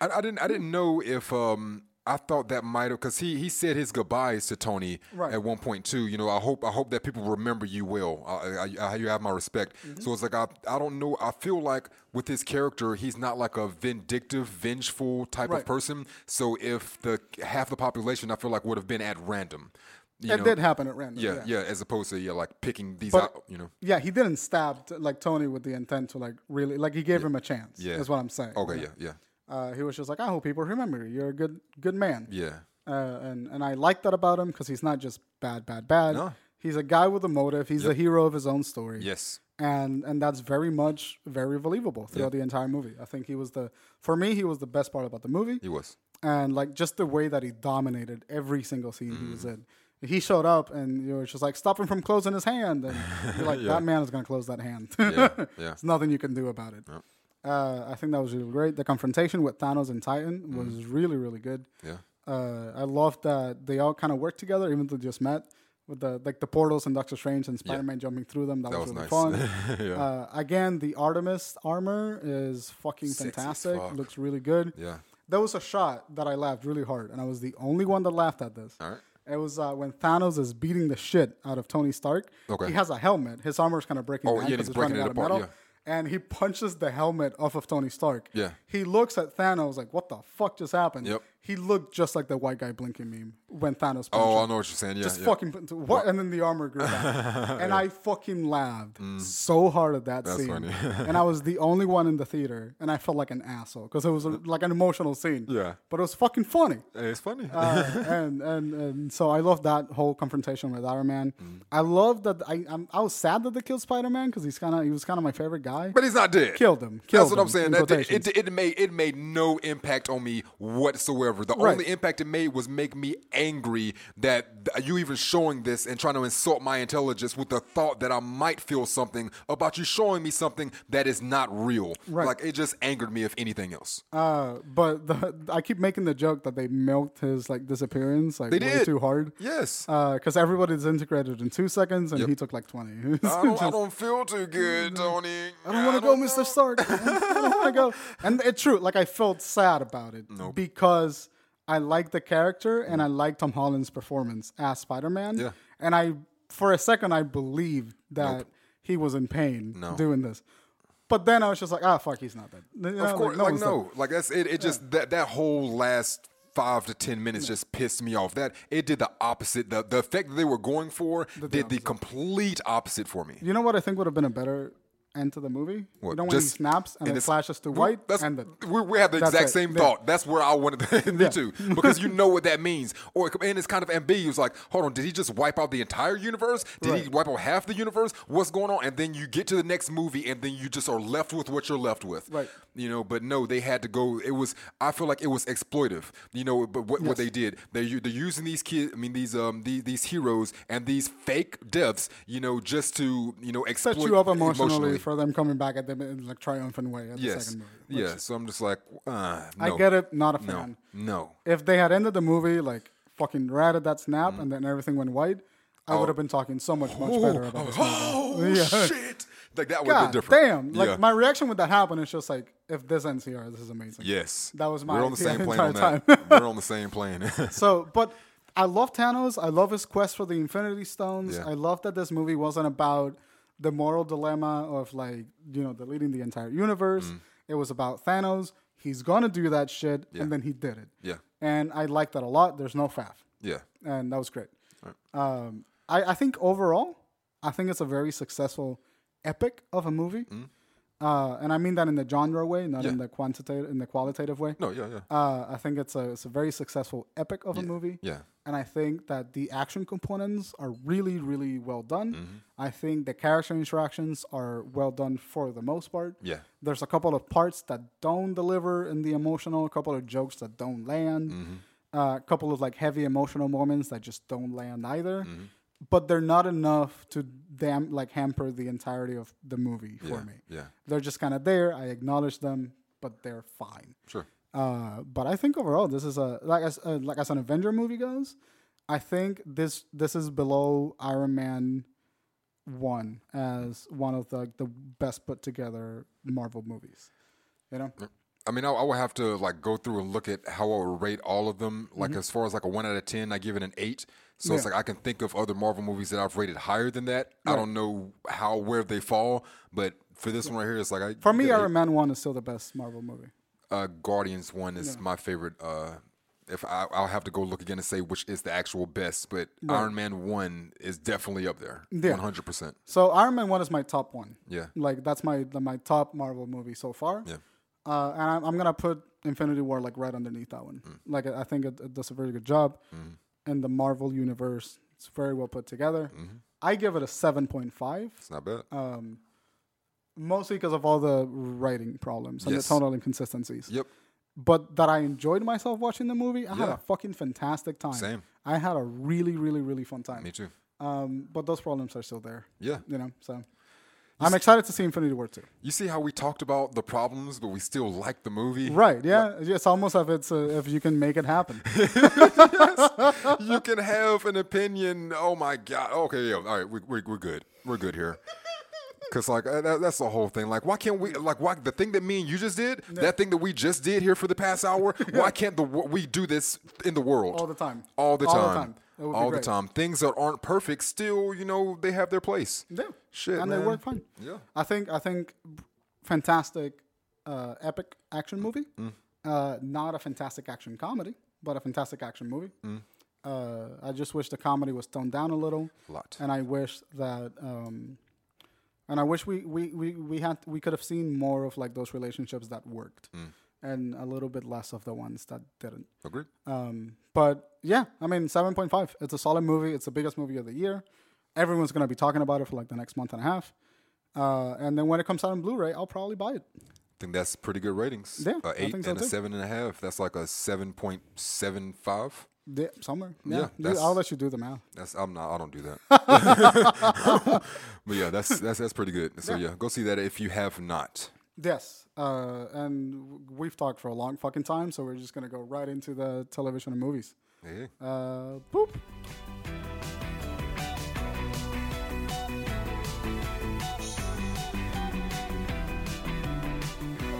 I, I didn't. I didn't know if. Um, I thought that might have because he he said his goodbyes to Tony Right. at one point too. You know, I hope I hope that people remember you well. I, I, I, you have my respect. Mm-hmm. So it's like I I don't know. I feel like with his character, he's not like a vindictive, vengeful type Right. of person. So if the half the population, I feel like would have been at random. You it know? did happen at random. Yeah, yeah, As opposed to yeah, like picking these But- out. You know. Yeah, he didn't stab t- like Tony with the intent to like really like he gave him a chance. Yeah. is what I'm saying. Okay. Yeah. Yeah. Uh, he was just like, I hope people remember you. You're a good good man. Yeah. Uh, and and I like that about him because he's not just bad, bad, bad. No. He's a guy with a motive. He's a hero of his own story. Yes. and and that's very much very believable throughout the entire movie. I think he was the for me he was the best part about the movie, He was. and like just the way that he dominated every single scene he Mm. was in. He showed up and you were just like stop him from closing his hand, and you're like that man is gonna close that hand. Yeah. Yeah. There's nothing you can do about it. Uh, I think that was really great. The confrontation with Thanos and Titan was Mm. really really good. Yeah. Uh, I loved that they all kind of worked together, even though they just met with the like the portals and Doctor Strange and Spider Man jumping through them. That, That was, really nice. fun. yeah. Uh, again, the Artemis armor is fucking fantastic. fuck. Looks really good. yeah. There was a shot that I laughed really hard, and I was the only one that laughed at this. All right. It was uh, when Thanos is beating the shit out of Tony Stark. Okay. He has a helmet. His armor is kind of breaking Oh, down yeah, because he's it's breaking running it out of apart, metal. And he punches the helmet off of Tony Stark. Yeah. He looks at Thanos like, "What the fuck just happened?" Yep. He looked just like the white guy blinking meme when Thanos. Oh, him I know what you're saying. Yeah. just yeah. fucking put- what and then the armor grew back and i fucking laughed so hard at that Mm. That's scene funny. and i was the only one in the theater and i felt like an asshole because it was a, like an emotional scene Yeah. but it was fucking funny it's funny. uh, and, and and so I love that whole confrontation with Iron Man. Mm. I love that I I'm, I was sad that they killed Spider Man because he's kind of he was kind of my favorite guy. but he's not dead. Killed him. Killed That's what I'm saying. That did- it, it made it made no impact on me whatsoever. The Right. only impact it made was make me angry that you even showing this and trying to insult my intelligence with the thought that I might feel something about you showing me something that is not real. Right. Like it just angered me if anything else. Uh, but the, I keep making the joke that they milked his like disappearance like They way did. too hard. yes. Because everybody disintegrated in two seconds, and he took like twenty. I, don't, I don't feel too good, Tony. I don't want to go, Mr. Stark. I don't want to go. And it's true. Like I felt sad about it because I like the character and I like Tom Holland's performance as Spider-Man. Yeah. And I, for a second, I believed that he was in pain No. doing this. But then I was just like, ah, fuck, he's not dead. You know, Of course, no like no, like that's it. It just that that whole last five to ten minutes just pissed me off. That it did the opposite. The the effect that they were going for did the complete opposite for me. You know what I think would have been a better end to the movie. What, You know when just- he snaps and, and it flashes to white? That's, Ended. we, we have the That's exact it. same Yeah. thought. That's where I wanted to me Yeah. too, because you know what that means. Or and it's kind of ambiguous. Like, hold on, did he just wipe out the entire universe? Did he wipe out half the universe? What's going on? And then you get to the next movie, and then you just are left with what you're left with. Right. You know, but no, they had to go. It was. I feel like it was exploitive. You know, but what, what they did, they they're using these kids. I mean, these um these, these heroes and these fake deaths. You know, just to you know exploit Set you up emotionally, for them coming back at them in like triumphant way at the Yes. second movie. Yeah. So I'm just like, uh, I get it. Not a No. fan. No. If they had ended the movie like fucking right at that snap and then everything went white, I would have been talking so much much better about this movie. Oh, Yeah. shit! Like that would have God been different. damn! Like yeah. my reaction when that happened is just like, if this ends here, this is amazing. yes, That was my We're on the same plane on that. We're on the same plane. So, but I love Thanos. I love his quest for the Infinity Stones. Yeah. I love that this movie wasn't about the moral dilemma of like you know deleting the entire universe. Mm. It was about Thanos. He's gonna do that shit, and then he did it. yeah, And I like that a lot. There's no faff, yeah, and that was great. Um, I, I think overall, I think it's a very successful epic of a movie. Uh, and I mean that in the genre way, not in Mm. The quantitative, in the qualitative way. no, yeah, yeah, Uh, I think it's a it's a very successful epic of a movie. yeah. And I think that the action components are really, really well done. Mm-hmm. I think the character interactions are well done for the most part. Yeah. There's a couple of parts that don't deliver in the emotional, a couple of jokes that don't land, Mm-hmm. uh, a couple of like heavy emotional moments that just don't land either. Mm-hmm. But they're not enough to damn like hamper the entirety of the movie for Yeah, me. yeah. They're just kind of there. I acknowledge them, but they're fine. Sure. Uh, but I think overall, this is a like as uh, like as an Avenger movie goes. I think this this is below Iron Man one as one of the the best put together Marvel movies. You know, I mean, I, I would have to like go through and look at how I would rate all of them. Like Mm-hmm. as far as like a one out of ten, I give it an eight. So it's like I can think of other Marvel movies that I've rated higher than that. I don't know how where they fall, but for this one right here, it's like I for me, Iron Man one is still the best Marvel movie. uh, Guardians one is my favorite. Uh, if I, I'll have to go look again and say which is the actual best, but Iron Man one is definitely up there, one hundred percent. So Iron Man one is my top one. Yeah. like that's my my top Marvel movie so far. Yeah. Uh, and I'm, I'm gonna put Infinity War like right underneath that one. Mm. Like I think it, it does a very good job Mm-hmm. in the Marvel universe. It's very well put together. Mm-hmm. I give it a seven point five, It's not bad. um, mostly because of all the writing problems and Yes. the tonal inconsistencies. yep. But that I enjoyed myself watching the movie. I had a fucking fantastic time. Same. I had a really, really, really fun time. Me too. Um, but those problems are still there. Yeah. You know, so I'm excited to see Infinity War too. You see how we talked about the problems, but we still like the movie. Right? Yeah. It's almost if it's uh, if you can make it happen. you can have an opinion. Oh my god. Okay, yeah. All right, we, we, we're good. We're good here. Cause like uh, that, that's the whole thing. Like, why can't we? Like, why the thing that me and you just did, that thing that we just did here for the past hour? Why can't the we do this in the world All the time. All the All the time. Time. It be All the time. Things that aren't perfect, still, you know, they have their place. Yeah. Shit, and man. they work fine. Yeah. I think I think fantastic uh, epic action movie. Mm. Uh, not a fantastic action comedy, but a fantastic action movie. Mm. Uh, I just wish the comedy was toned down a little. A lot. And I wish that um, and I wish we, we, we, we had we could have seen more of like those relationships that worked. Mm. And a little bit less of the ones that didn't. Agreed. Um, but yeah, I mean, seven point five. It's a solid movie. It's the biggest movie of the year. Everyone's gonna be talking about it for like the next month and a half. Uh, and then when it comes out on Blu-ray, I'll probably buy it. I think that's pretty good ratings. Yeah, uh, eight think so and a too. seven and a half. That's like a seven point seven five. Yeah, somewhere. Yeah, Yeah, I'll let you do the math. That's I'm not. I don't do that. but yeah, that's that's that's pretty good. So yeah, go see that if you have not. Yes. Uh, and we've talked for a long fucking time, so we're just gonna go right into the television and movies. Hey, Uh, boop.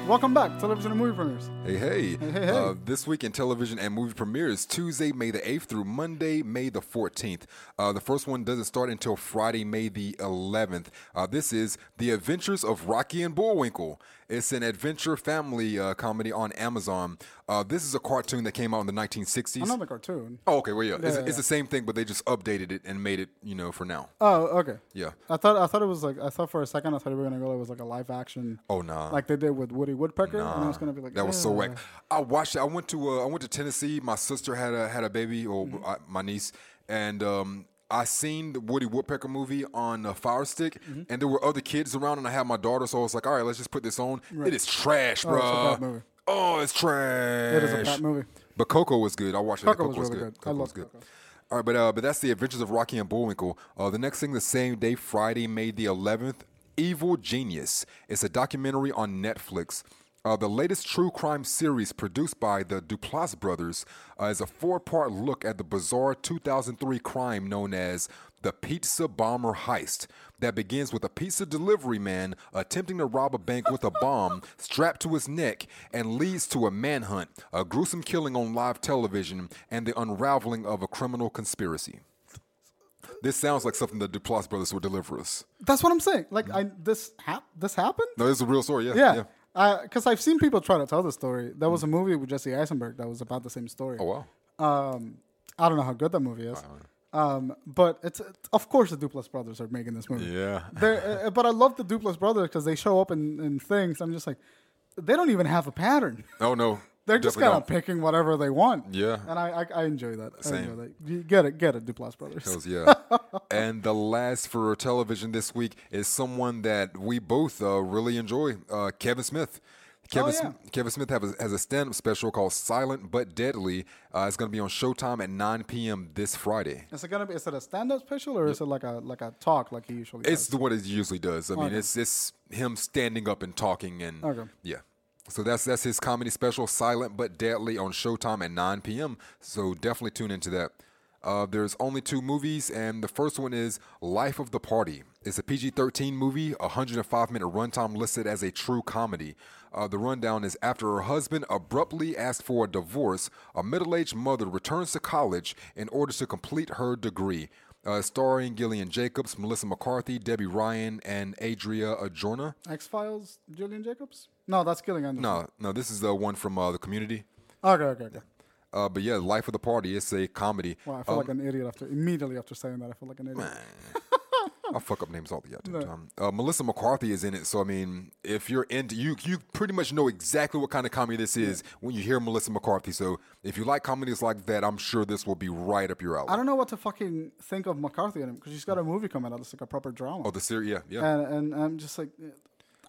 Welcome back, television and movie premieres. hey, hey. hey, hey. Uh, this week in television and movie premieres, Tuesday, May the 8th through Monday, May the 14th. Uh, the first one doesn't start until Friday, May the 11th. Uh, this is The Adventures of Rocky and Bullwinkle. It's an adventure family uh, comedy on Amazon. Uh, this is a cartoon that came out in the 1960s. Another cartoon. Oh, okay. Well, yeah, it's, Yeah, it's the same thing, but they just updated it and made it, you know, for now. Oh, okay. Yeah. I thought I thought it was like I thought for a second I thought we were gonna go it was like a live action. Oh nah. Like they did with Woody Woodpecker, and I was gonna be like, That was so whack. I watched it. I went to uh, I went to Tennessee. My sister had a had a baby, or Mm-hmm. uh, my niece, and um, I seen the Woody Woodpecker movie on a Fire Stick, Mm-hmm. and there were other kids around, and I had my daughter, so I was like, all right, let's just put this on. It is trash, Oh, bro. it's a bad movie. Oh, it's trash. It is a bad movie. But Coco was good. I watched it. Coco Coco was really good. I Coco love was good. Coco. All right, but uh, but that's the Adventures of Rocky and Bullwinkle. Uh, the next thing, the same day, Friday, May the 11th, Evil Genius. It's a documentary on Netflix. Uh, the latest true crime series produced by the Duplass brothers uh, is a four-part look at the bizarre 2003 crime known as the Pizza Bomber Heist that begins with a pizza delivery man attempting to rob a bank with a bomb strapped to his neck and leads to a manhunt, a gruesome killing on live television, and the unraveling of a criminal conspiracy. This sounds like something the Duplass brothers would deliver us. That's what I'm saying. Like I this hap- this happened. No, it's a real story. Yeah. Yeah. Because I've seen people try to tell the story. There was a movie with Jesse Eisenberg that was about the same story. Oh wow. Um, I don't know how good that movie is. Um, but it's of course the Duplass brothers are making this movie. Yeah. Uh, but I love the Duplass brothers because they show up in, in things. I'm just like, they don't even have a pattern. Oh no. They're just kind of picking whatever they want. Yeah. and I I, I enjoy that. I Same. enjoy that. You get it, get it, Duplass brothers. Hells yeah. and the last for television this week is someone that we both uh, really enjoy, uh, Kevin Smith. Kevin, Oh, yeah. Sm- Kevin Smith have a, has a stand-up special called Silent but Deadly. Uh, it's going to be on Showtime at 9 p.m. this Friday. Is it gonna be? Is it a stand-up special or is it like a like a talk like he usually? Does? It's does? what it usually does. I mean, it's it's him standing up and talking and Okay. yeah. So that's that's his comedy special, Silent but Deadly, on Showtime at 9 p.m. So definitely tune into that. Uh, there's only two movies, and the first one is Life of the Party. It's a PG-13 movie, 105-minute runtime, listed as a true comedy. Uh, the rundown is after her husband abruptly asked for a divorce, a middle-aged mother returns to college in order to complete her degree. Uh, starring Gillian Jacobs, Melissa McCarthy, Debby Ryan, and Adria Arjona. X Files, Gillian Jacobs. No, that's Gillian Anderson. No, no, this is the one from uh, the Community. Okay, okay, okay. Uh, but yeah, Life of the Party. is a comedy. Well, I feel Um, like an idiot after immediately after saying that. I feel like an idiot. I fuck up names all the goddamn time. Uh, Melissa McCarthy is in it, so I mean, if you're into you, you pretty much know exactly what kind of comedy this is when you hear Melissa McCarthy. So if you like comedies like that, I'm sure this will be right up your alley. I don't know what to fucking think of McCarthy in him because she's got a movie coming out. It's like a proper drama. oh, the series, yeah, yeah. and and I'm just like,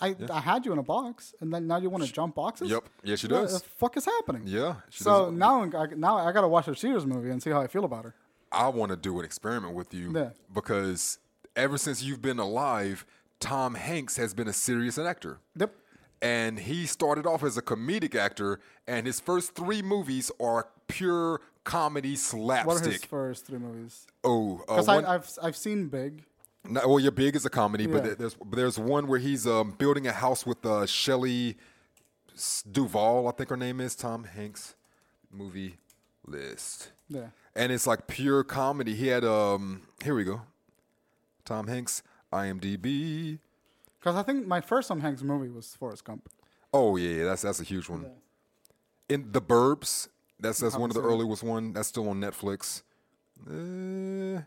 I I had you in a box, and then now you want to jump boxes. Yep. Yeah, she What does. the fuck is happening? yeah. So does- now I, now I gotta watch her Sears movie and see how I feel about her. I want to do an experiment with you Yeah. because ever since you've been alive, Tom Hanks has been a serious actor. Yep. and he started off as a comedic actor, and his first three movies are pure comedy slapstick. What are his first three movies? oh, uh, Because one, I've I've seen Big. No, well, you're big as a comedy, but Yeah. there- there's but there's one where he's um, building a house with uh, Shelley Duvall, I think her name is Tom Hanks movie list, Yeah. and it's like pure comedy. He had um, here we go, Tom Hanks IMDb. Because I think my first Tom Hanks movie was Forrest Gump. Oh yeah, yeah, that's that's a huge one. In the Burbs, that's that's one of the earliest one. That's still on Netflix. Uh,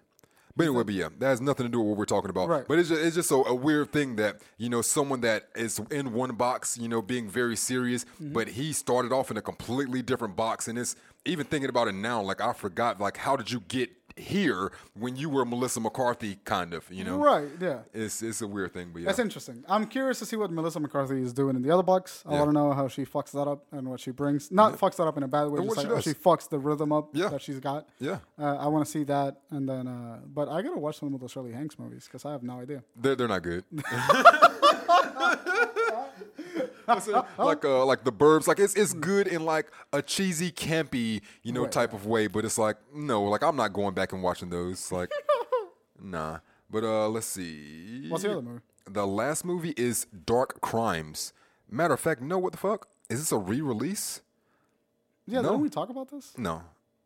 but anyway, but yeah, that has nothing to do with what we're talking about. Right. But it's just, it's just a, a weird thing that you know someone that is in one box, you know, being very serious, Mm-hmm. but he started off in a completely different box, and it's even thinking about it now, like I forgot, like how did you get here when you were Melissa McCarthy, kind of, you know? Right. Yeah. It's it's a weird thing, but yeah. That's interesting. I'm curious to see what Melissa McCarthy is doing in the other box. I Yeah. want to know how she fucks that up and what she brings. Not fucks that up in a bad way, And just what like she does. she fucks the rhythm up Yeah. that she's got. Yeah. Uh, I want to see that, and then, uh, but I gotta watch some of the Shirley Hanks movies because I have no idea. They're they're not good. Like uh, like the Burbs, like it's it's good in like a cheesy, campy, you know, Right. type of way. But it's like no, like I'm not going back and watching those. Like, nah. But uh, let's see. What's the other movie? The last movie is Dark Crimes. Matter of fact, no, what the fuck? Is this a re-release? Yeah, No. didn't we talk about this? No,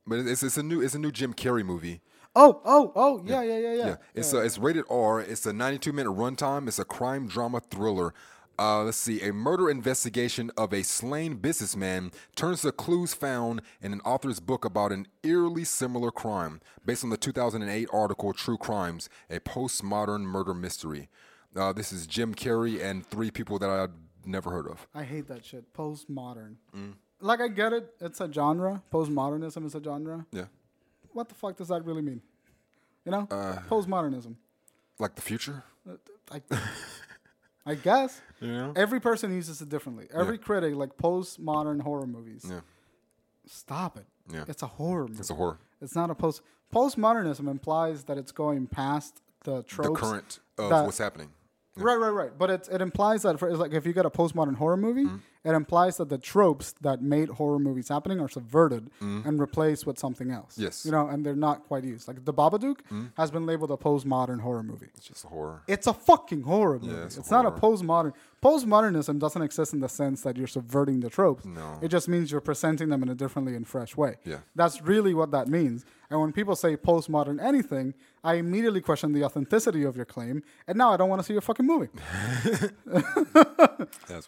but it's it's a new it's a new Jim Carrey movie. Oh, oh, oh, yeah, yeah, yeah, yeah. Yeah, it's uh, it's rated R. It's a 92 minute runtime. It's a crime drama thriller. Uh, let's see. A murder investigation of a slain businessman turns to clues found in an author's book about an eerily similar crime, based on the 2008 article "True Crimes: A Postmodern Murder Mystery." Uh, this is Jim Carrey and three people that I've never heard of. I hate that shit. Postmodern. Like I get it. It's a genre. Postmodernism is a genre. Yeah, What the fuck does that really mean? You know, Uh. postmodernism. like the future. I, I guess Yeah. every person uses it differently. Every critic, like postmodern horror movies. Yeah. Stop it. Yeah. It's a horror movie. It's a horror. It's not a post. Postmodernism implies that it's going past the The current of what's happening. Right, right, right. But it it implies that for, it's like if you get a postmodern horror movie, Mm-hmm. it implies that the tropes that made horror movies happening are subverted and replaced with something else. Mm-hmm. Yes. you know, and they're not quite used. Like the Babadook Mm-hmm. has been labeled a postmodern horror movie. It's just a horror. It's a fucking horror movie. it's it's a not a postmodern. Postmodernism doesn't exist in the sense that you're subverting the tropes. No. It just means you're presenting them in a differently and fresh way. Yeah. That's really what that means. And when people say postmodern anything, I immediately question the authenticity of your claim, and now I don't want to see your fucking movie.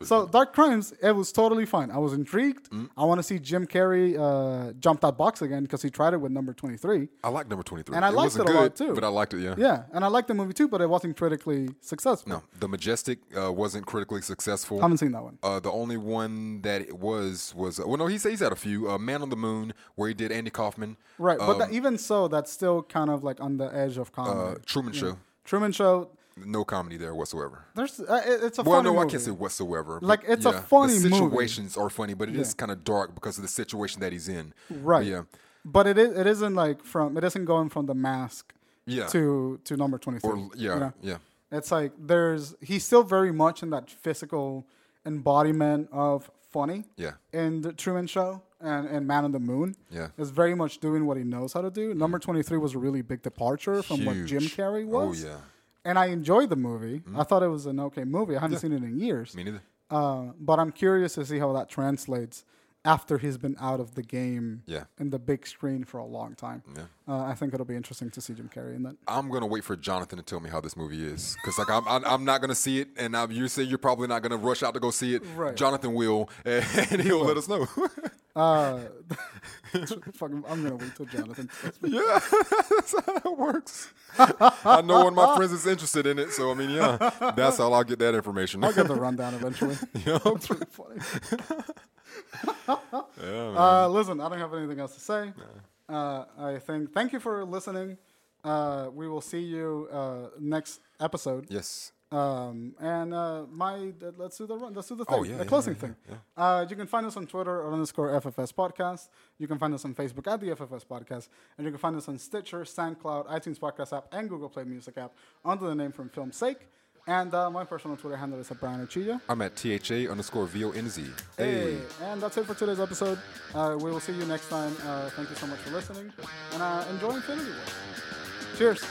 So Dark Crimes, it was totally fine. I was intrigued. Mm. I want to see Jim Carrey uh, jump that box again because he tried it with number 23. I like number 23. And I liked wasn't it a good, lot, too. But I liked it, yeah. Yeah, and I liked the movie too, but it wasn't critically successful. No, The Majestic uh, wasn't critically successful. Haven't seen that one. Uh, the only one that it was was well, no, he's he's had a few. Uh, Man on the Moon, where he did Andy Kaufman. Right, but Um, that, even so, that's still kind of like on the edge of comedy. uh, comedy. Truman Show, Truman Show, no comedy there whatsoever. there's uh, it's a funny. Well, no, movie. I can't say whatsoever. Like, but it's a yeah, funny The movie. situations are funny, but it is kind of dark because of the situation that he's in. right? Yeah. but it is it isn't like from it isn't going from the mask Yeah. to to number twenty three. Yeah, yeah. It's like there's he's still very much in that physical embodiment of funny. Yeah. In the Truman Show and, and Man on the Moon. Yeah. Is very much doing what he knows how to do. Number twenty three was a really big departure from what Jim Huge. Carrey Oh was. yeah. And I enjoyed the movie. I thought it was an okay movie. I haven't seen it in years. Me neither. Uh, but I'm curious to see how that translates after he's been out of the game Yeah. in the big screen for a long time. Yeah. Uh, I think it'll be interesting to see Jim Carrey in that. I'm gonna wait for Jonathan to tell me how this movie is, because like I'm, I'm, not gonna see it, and I'm, you say you're probably not gonna rush out to go see it. Right. Jonathan will, and he'll let us know. Uh, fucking, I'm gonna wait till Jonathan. tells me. yeah, that's how it works. I know one of my friends is interested in it, so I mean, yeah, that's how I'll get that information. I'll get the rundown eventually. Yup. It's really funny. Yeah. Uh, listen, I don't have anything else to say. Uh, I think thank you for listening. Uh, we will see you uh, next episode. yes. Um, and uh, my let's do the run. Let's do the thing. Oh, yeah, the yeah, closing thing. Uh, you can find us on Twitter or underscore FFS Podcast. You can find us on Facebook at the FFS Podcast, and you can find us on Stitcher, SoundCloud, iTunes Podcast app, and Google Play Music app under the name For Film's Sake. And uh, my personal Twitter handle is at Brian Achilla. I'm at THA underscore VONZ. Hey. And that's it for today's episode. Uh, we will see you next time. Uh, thank you so much for listening, and uh, enjoy Infinity War. Cheers.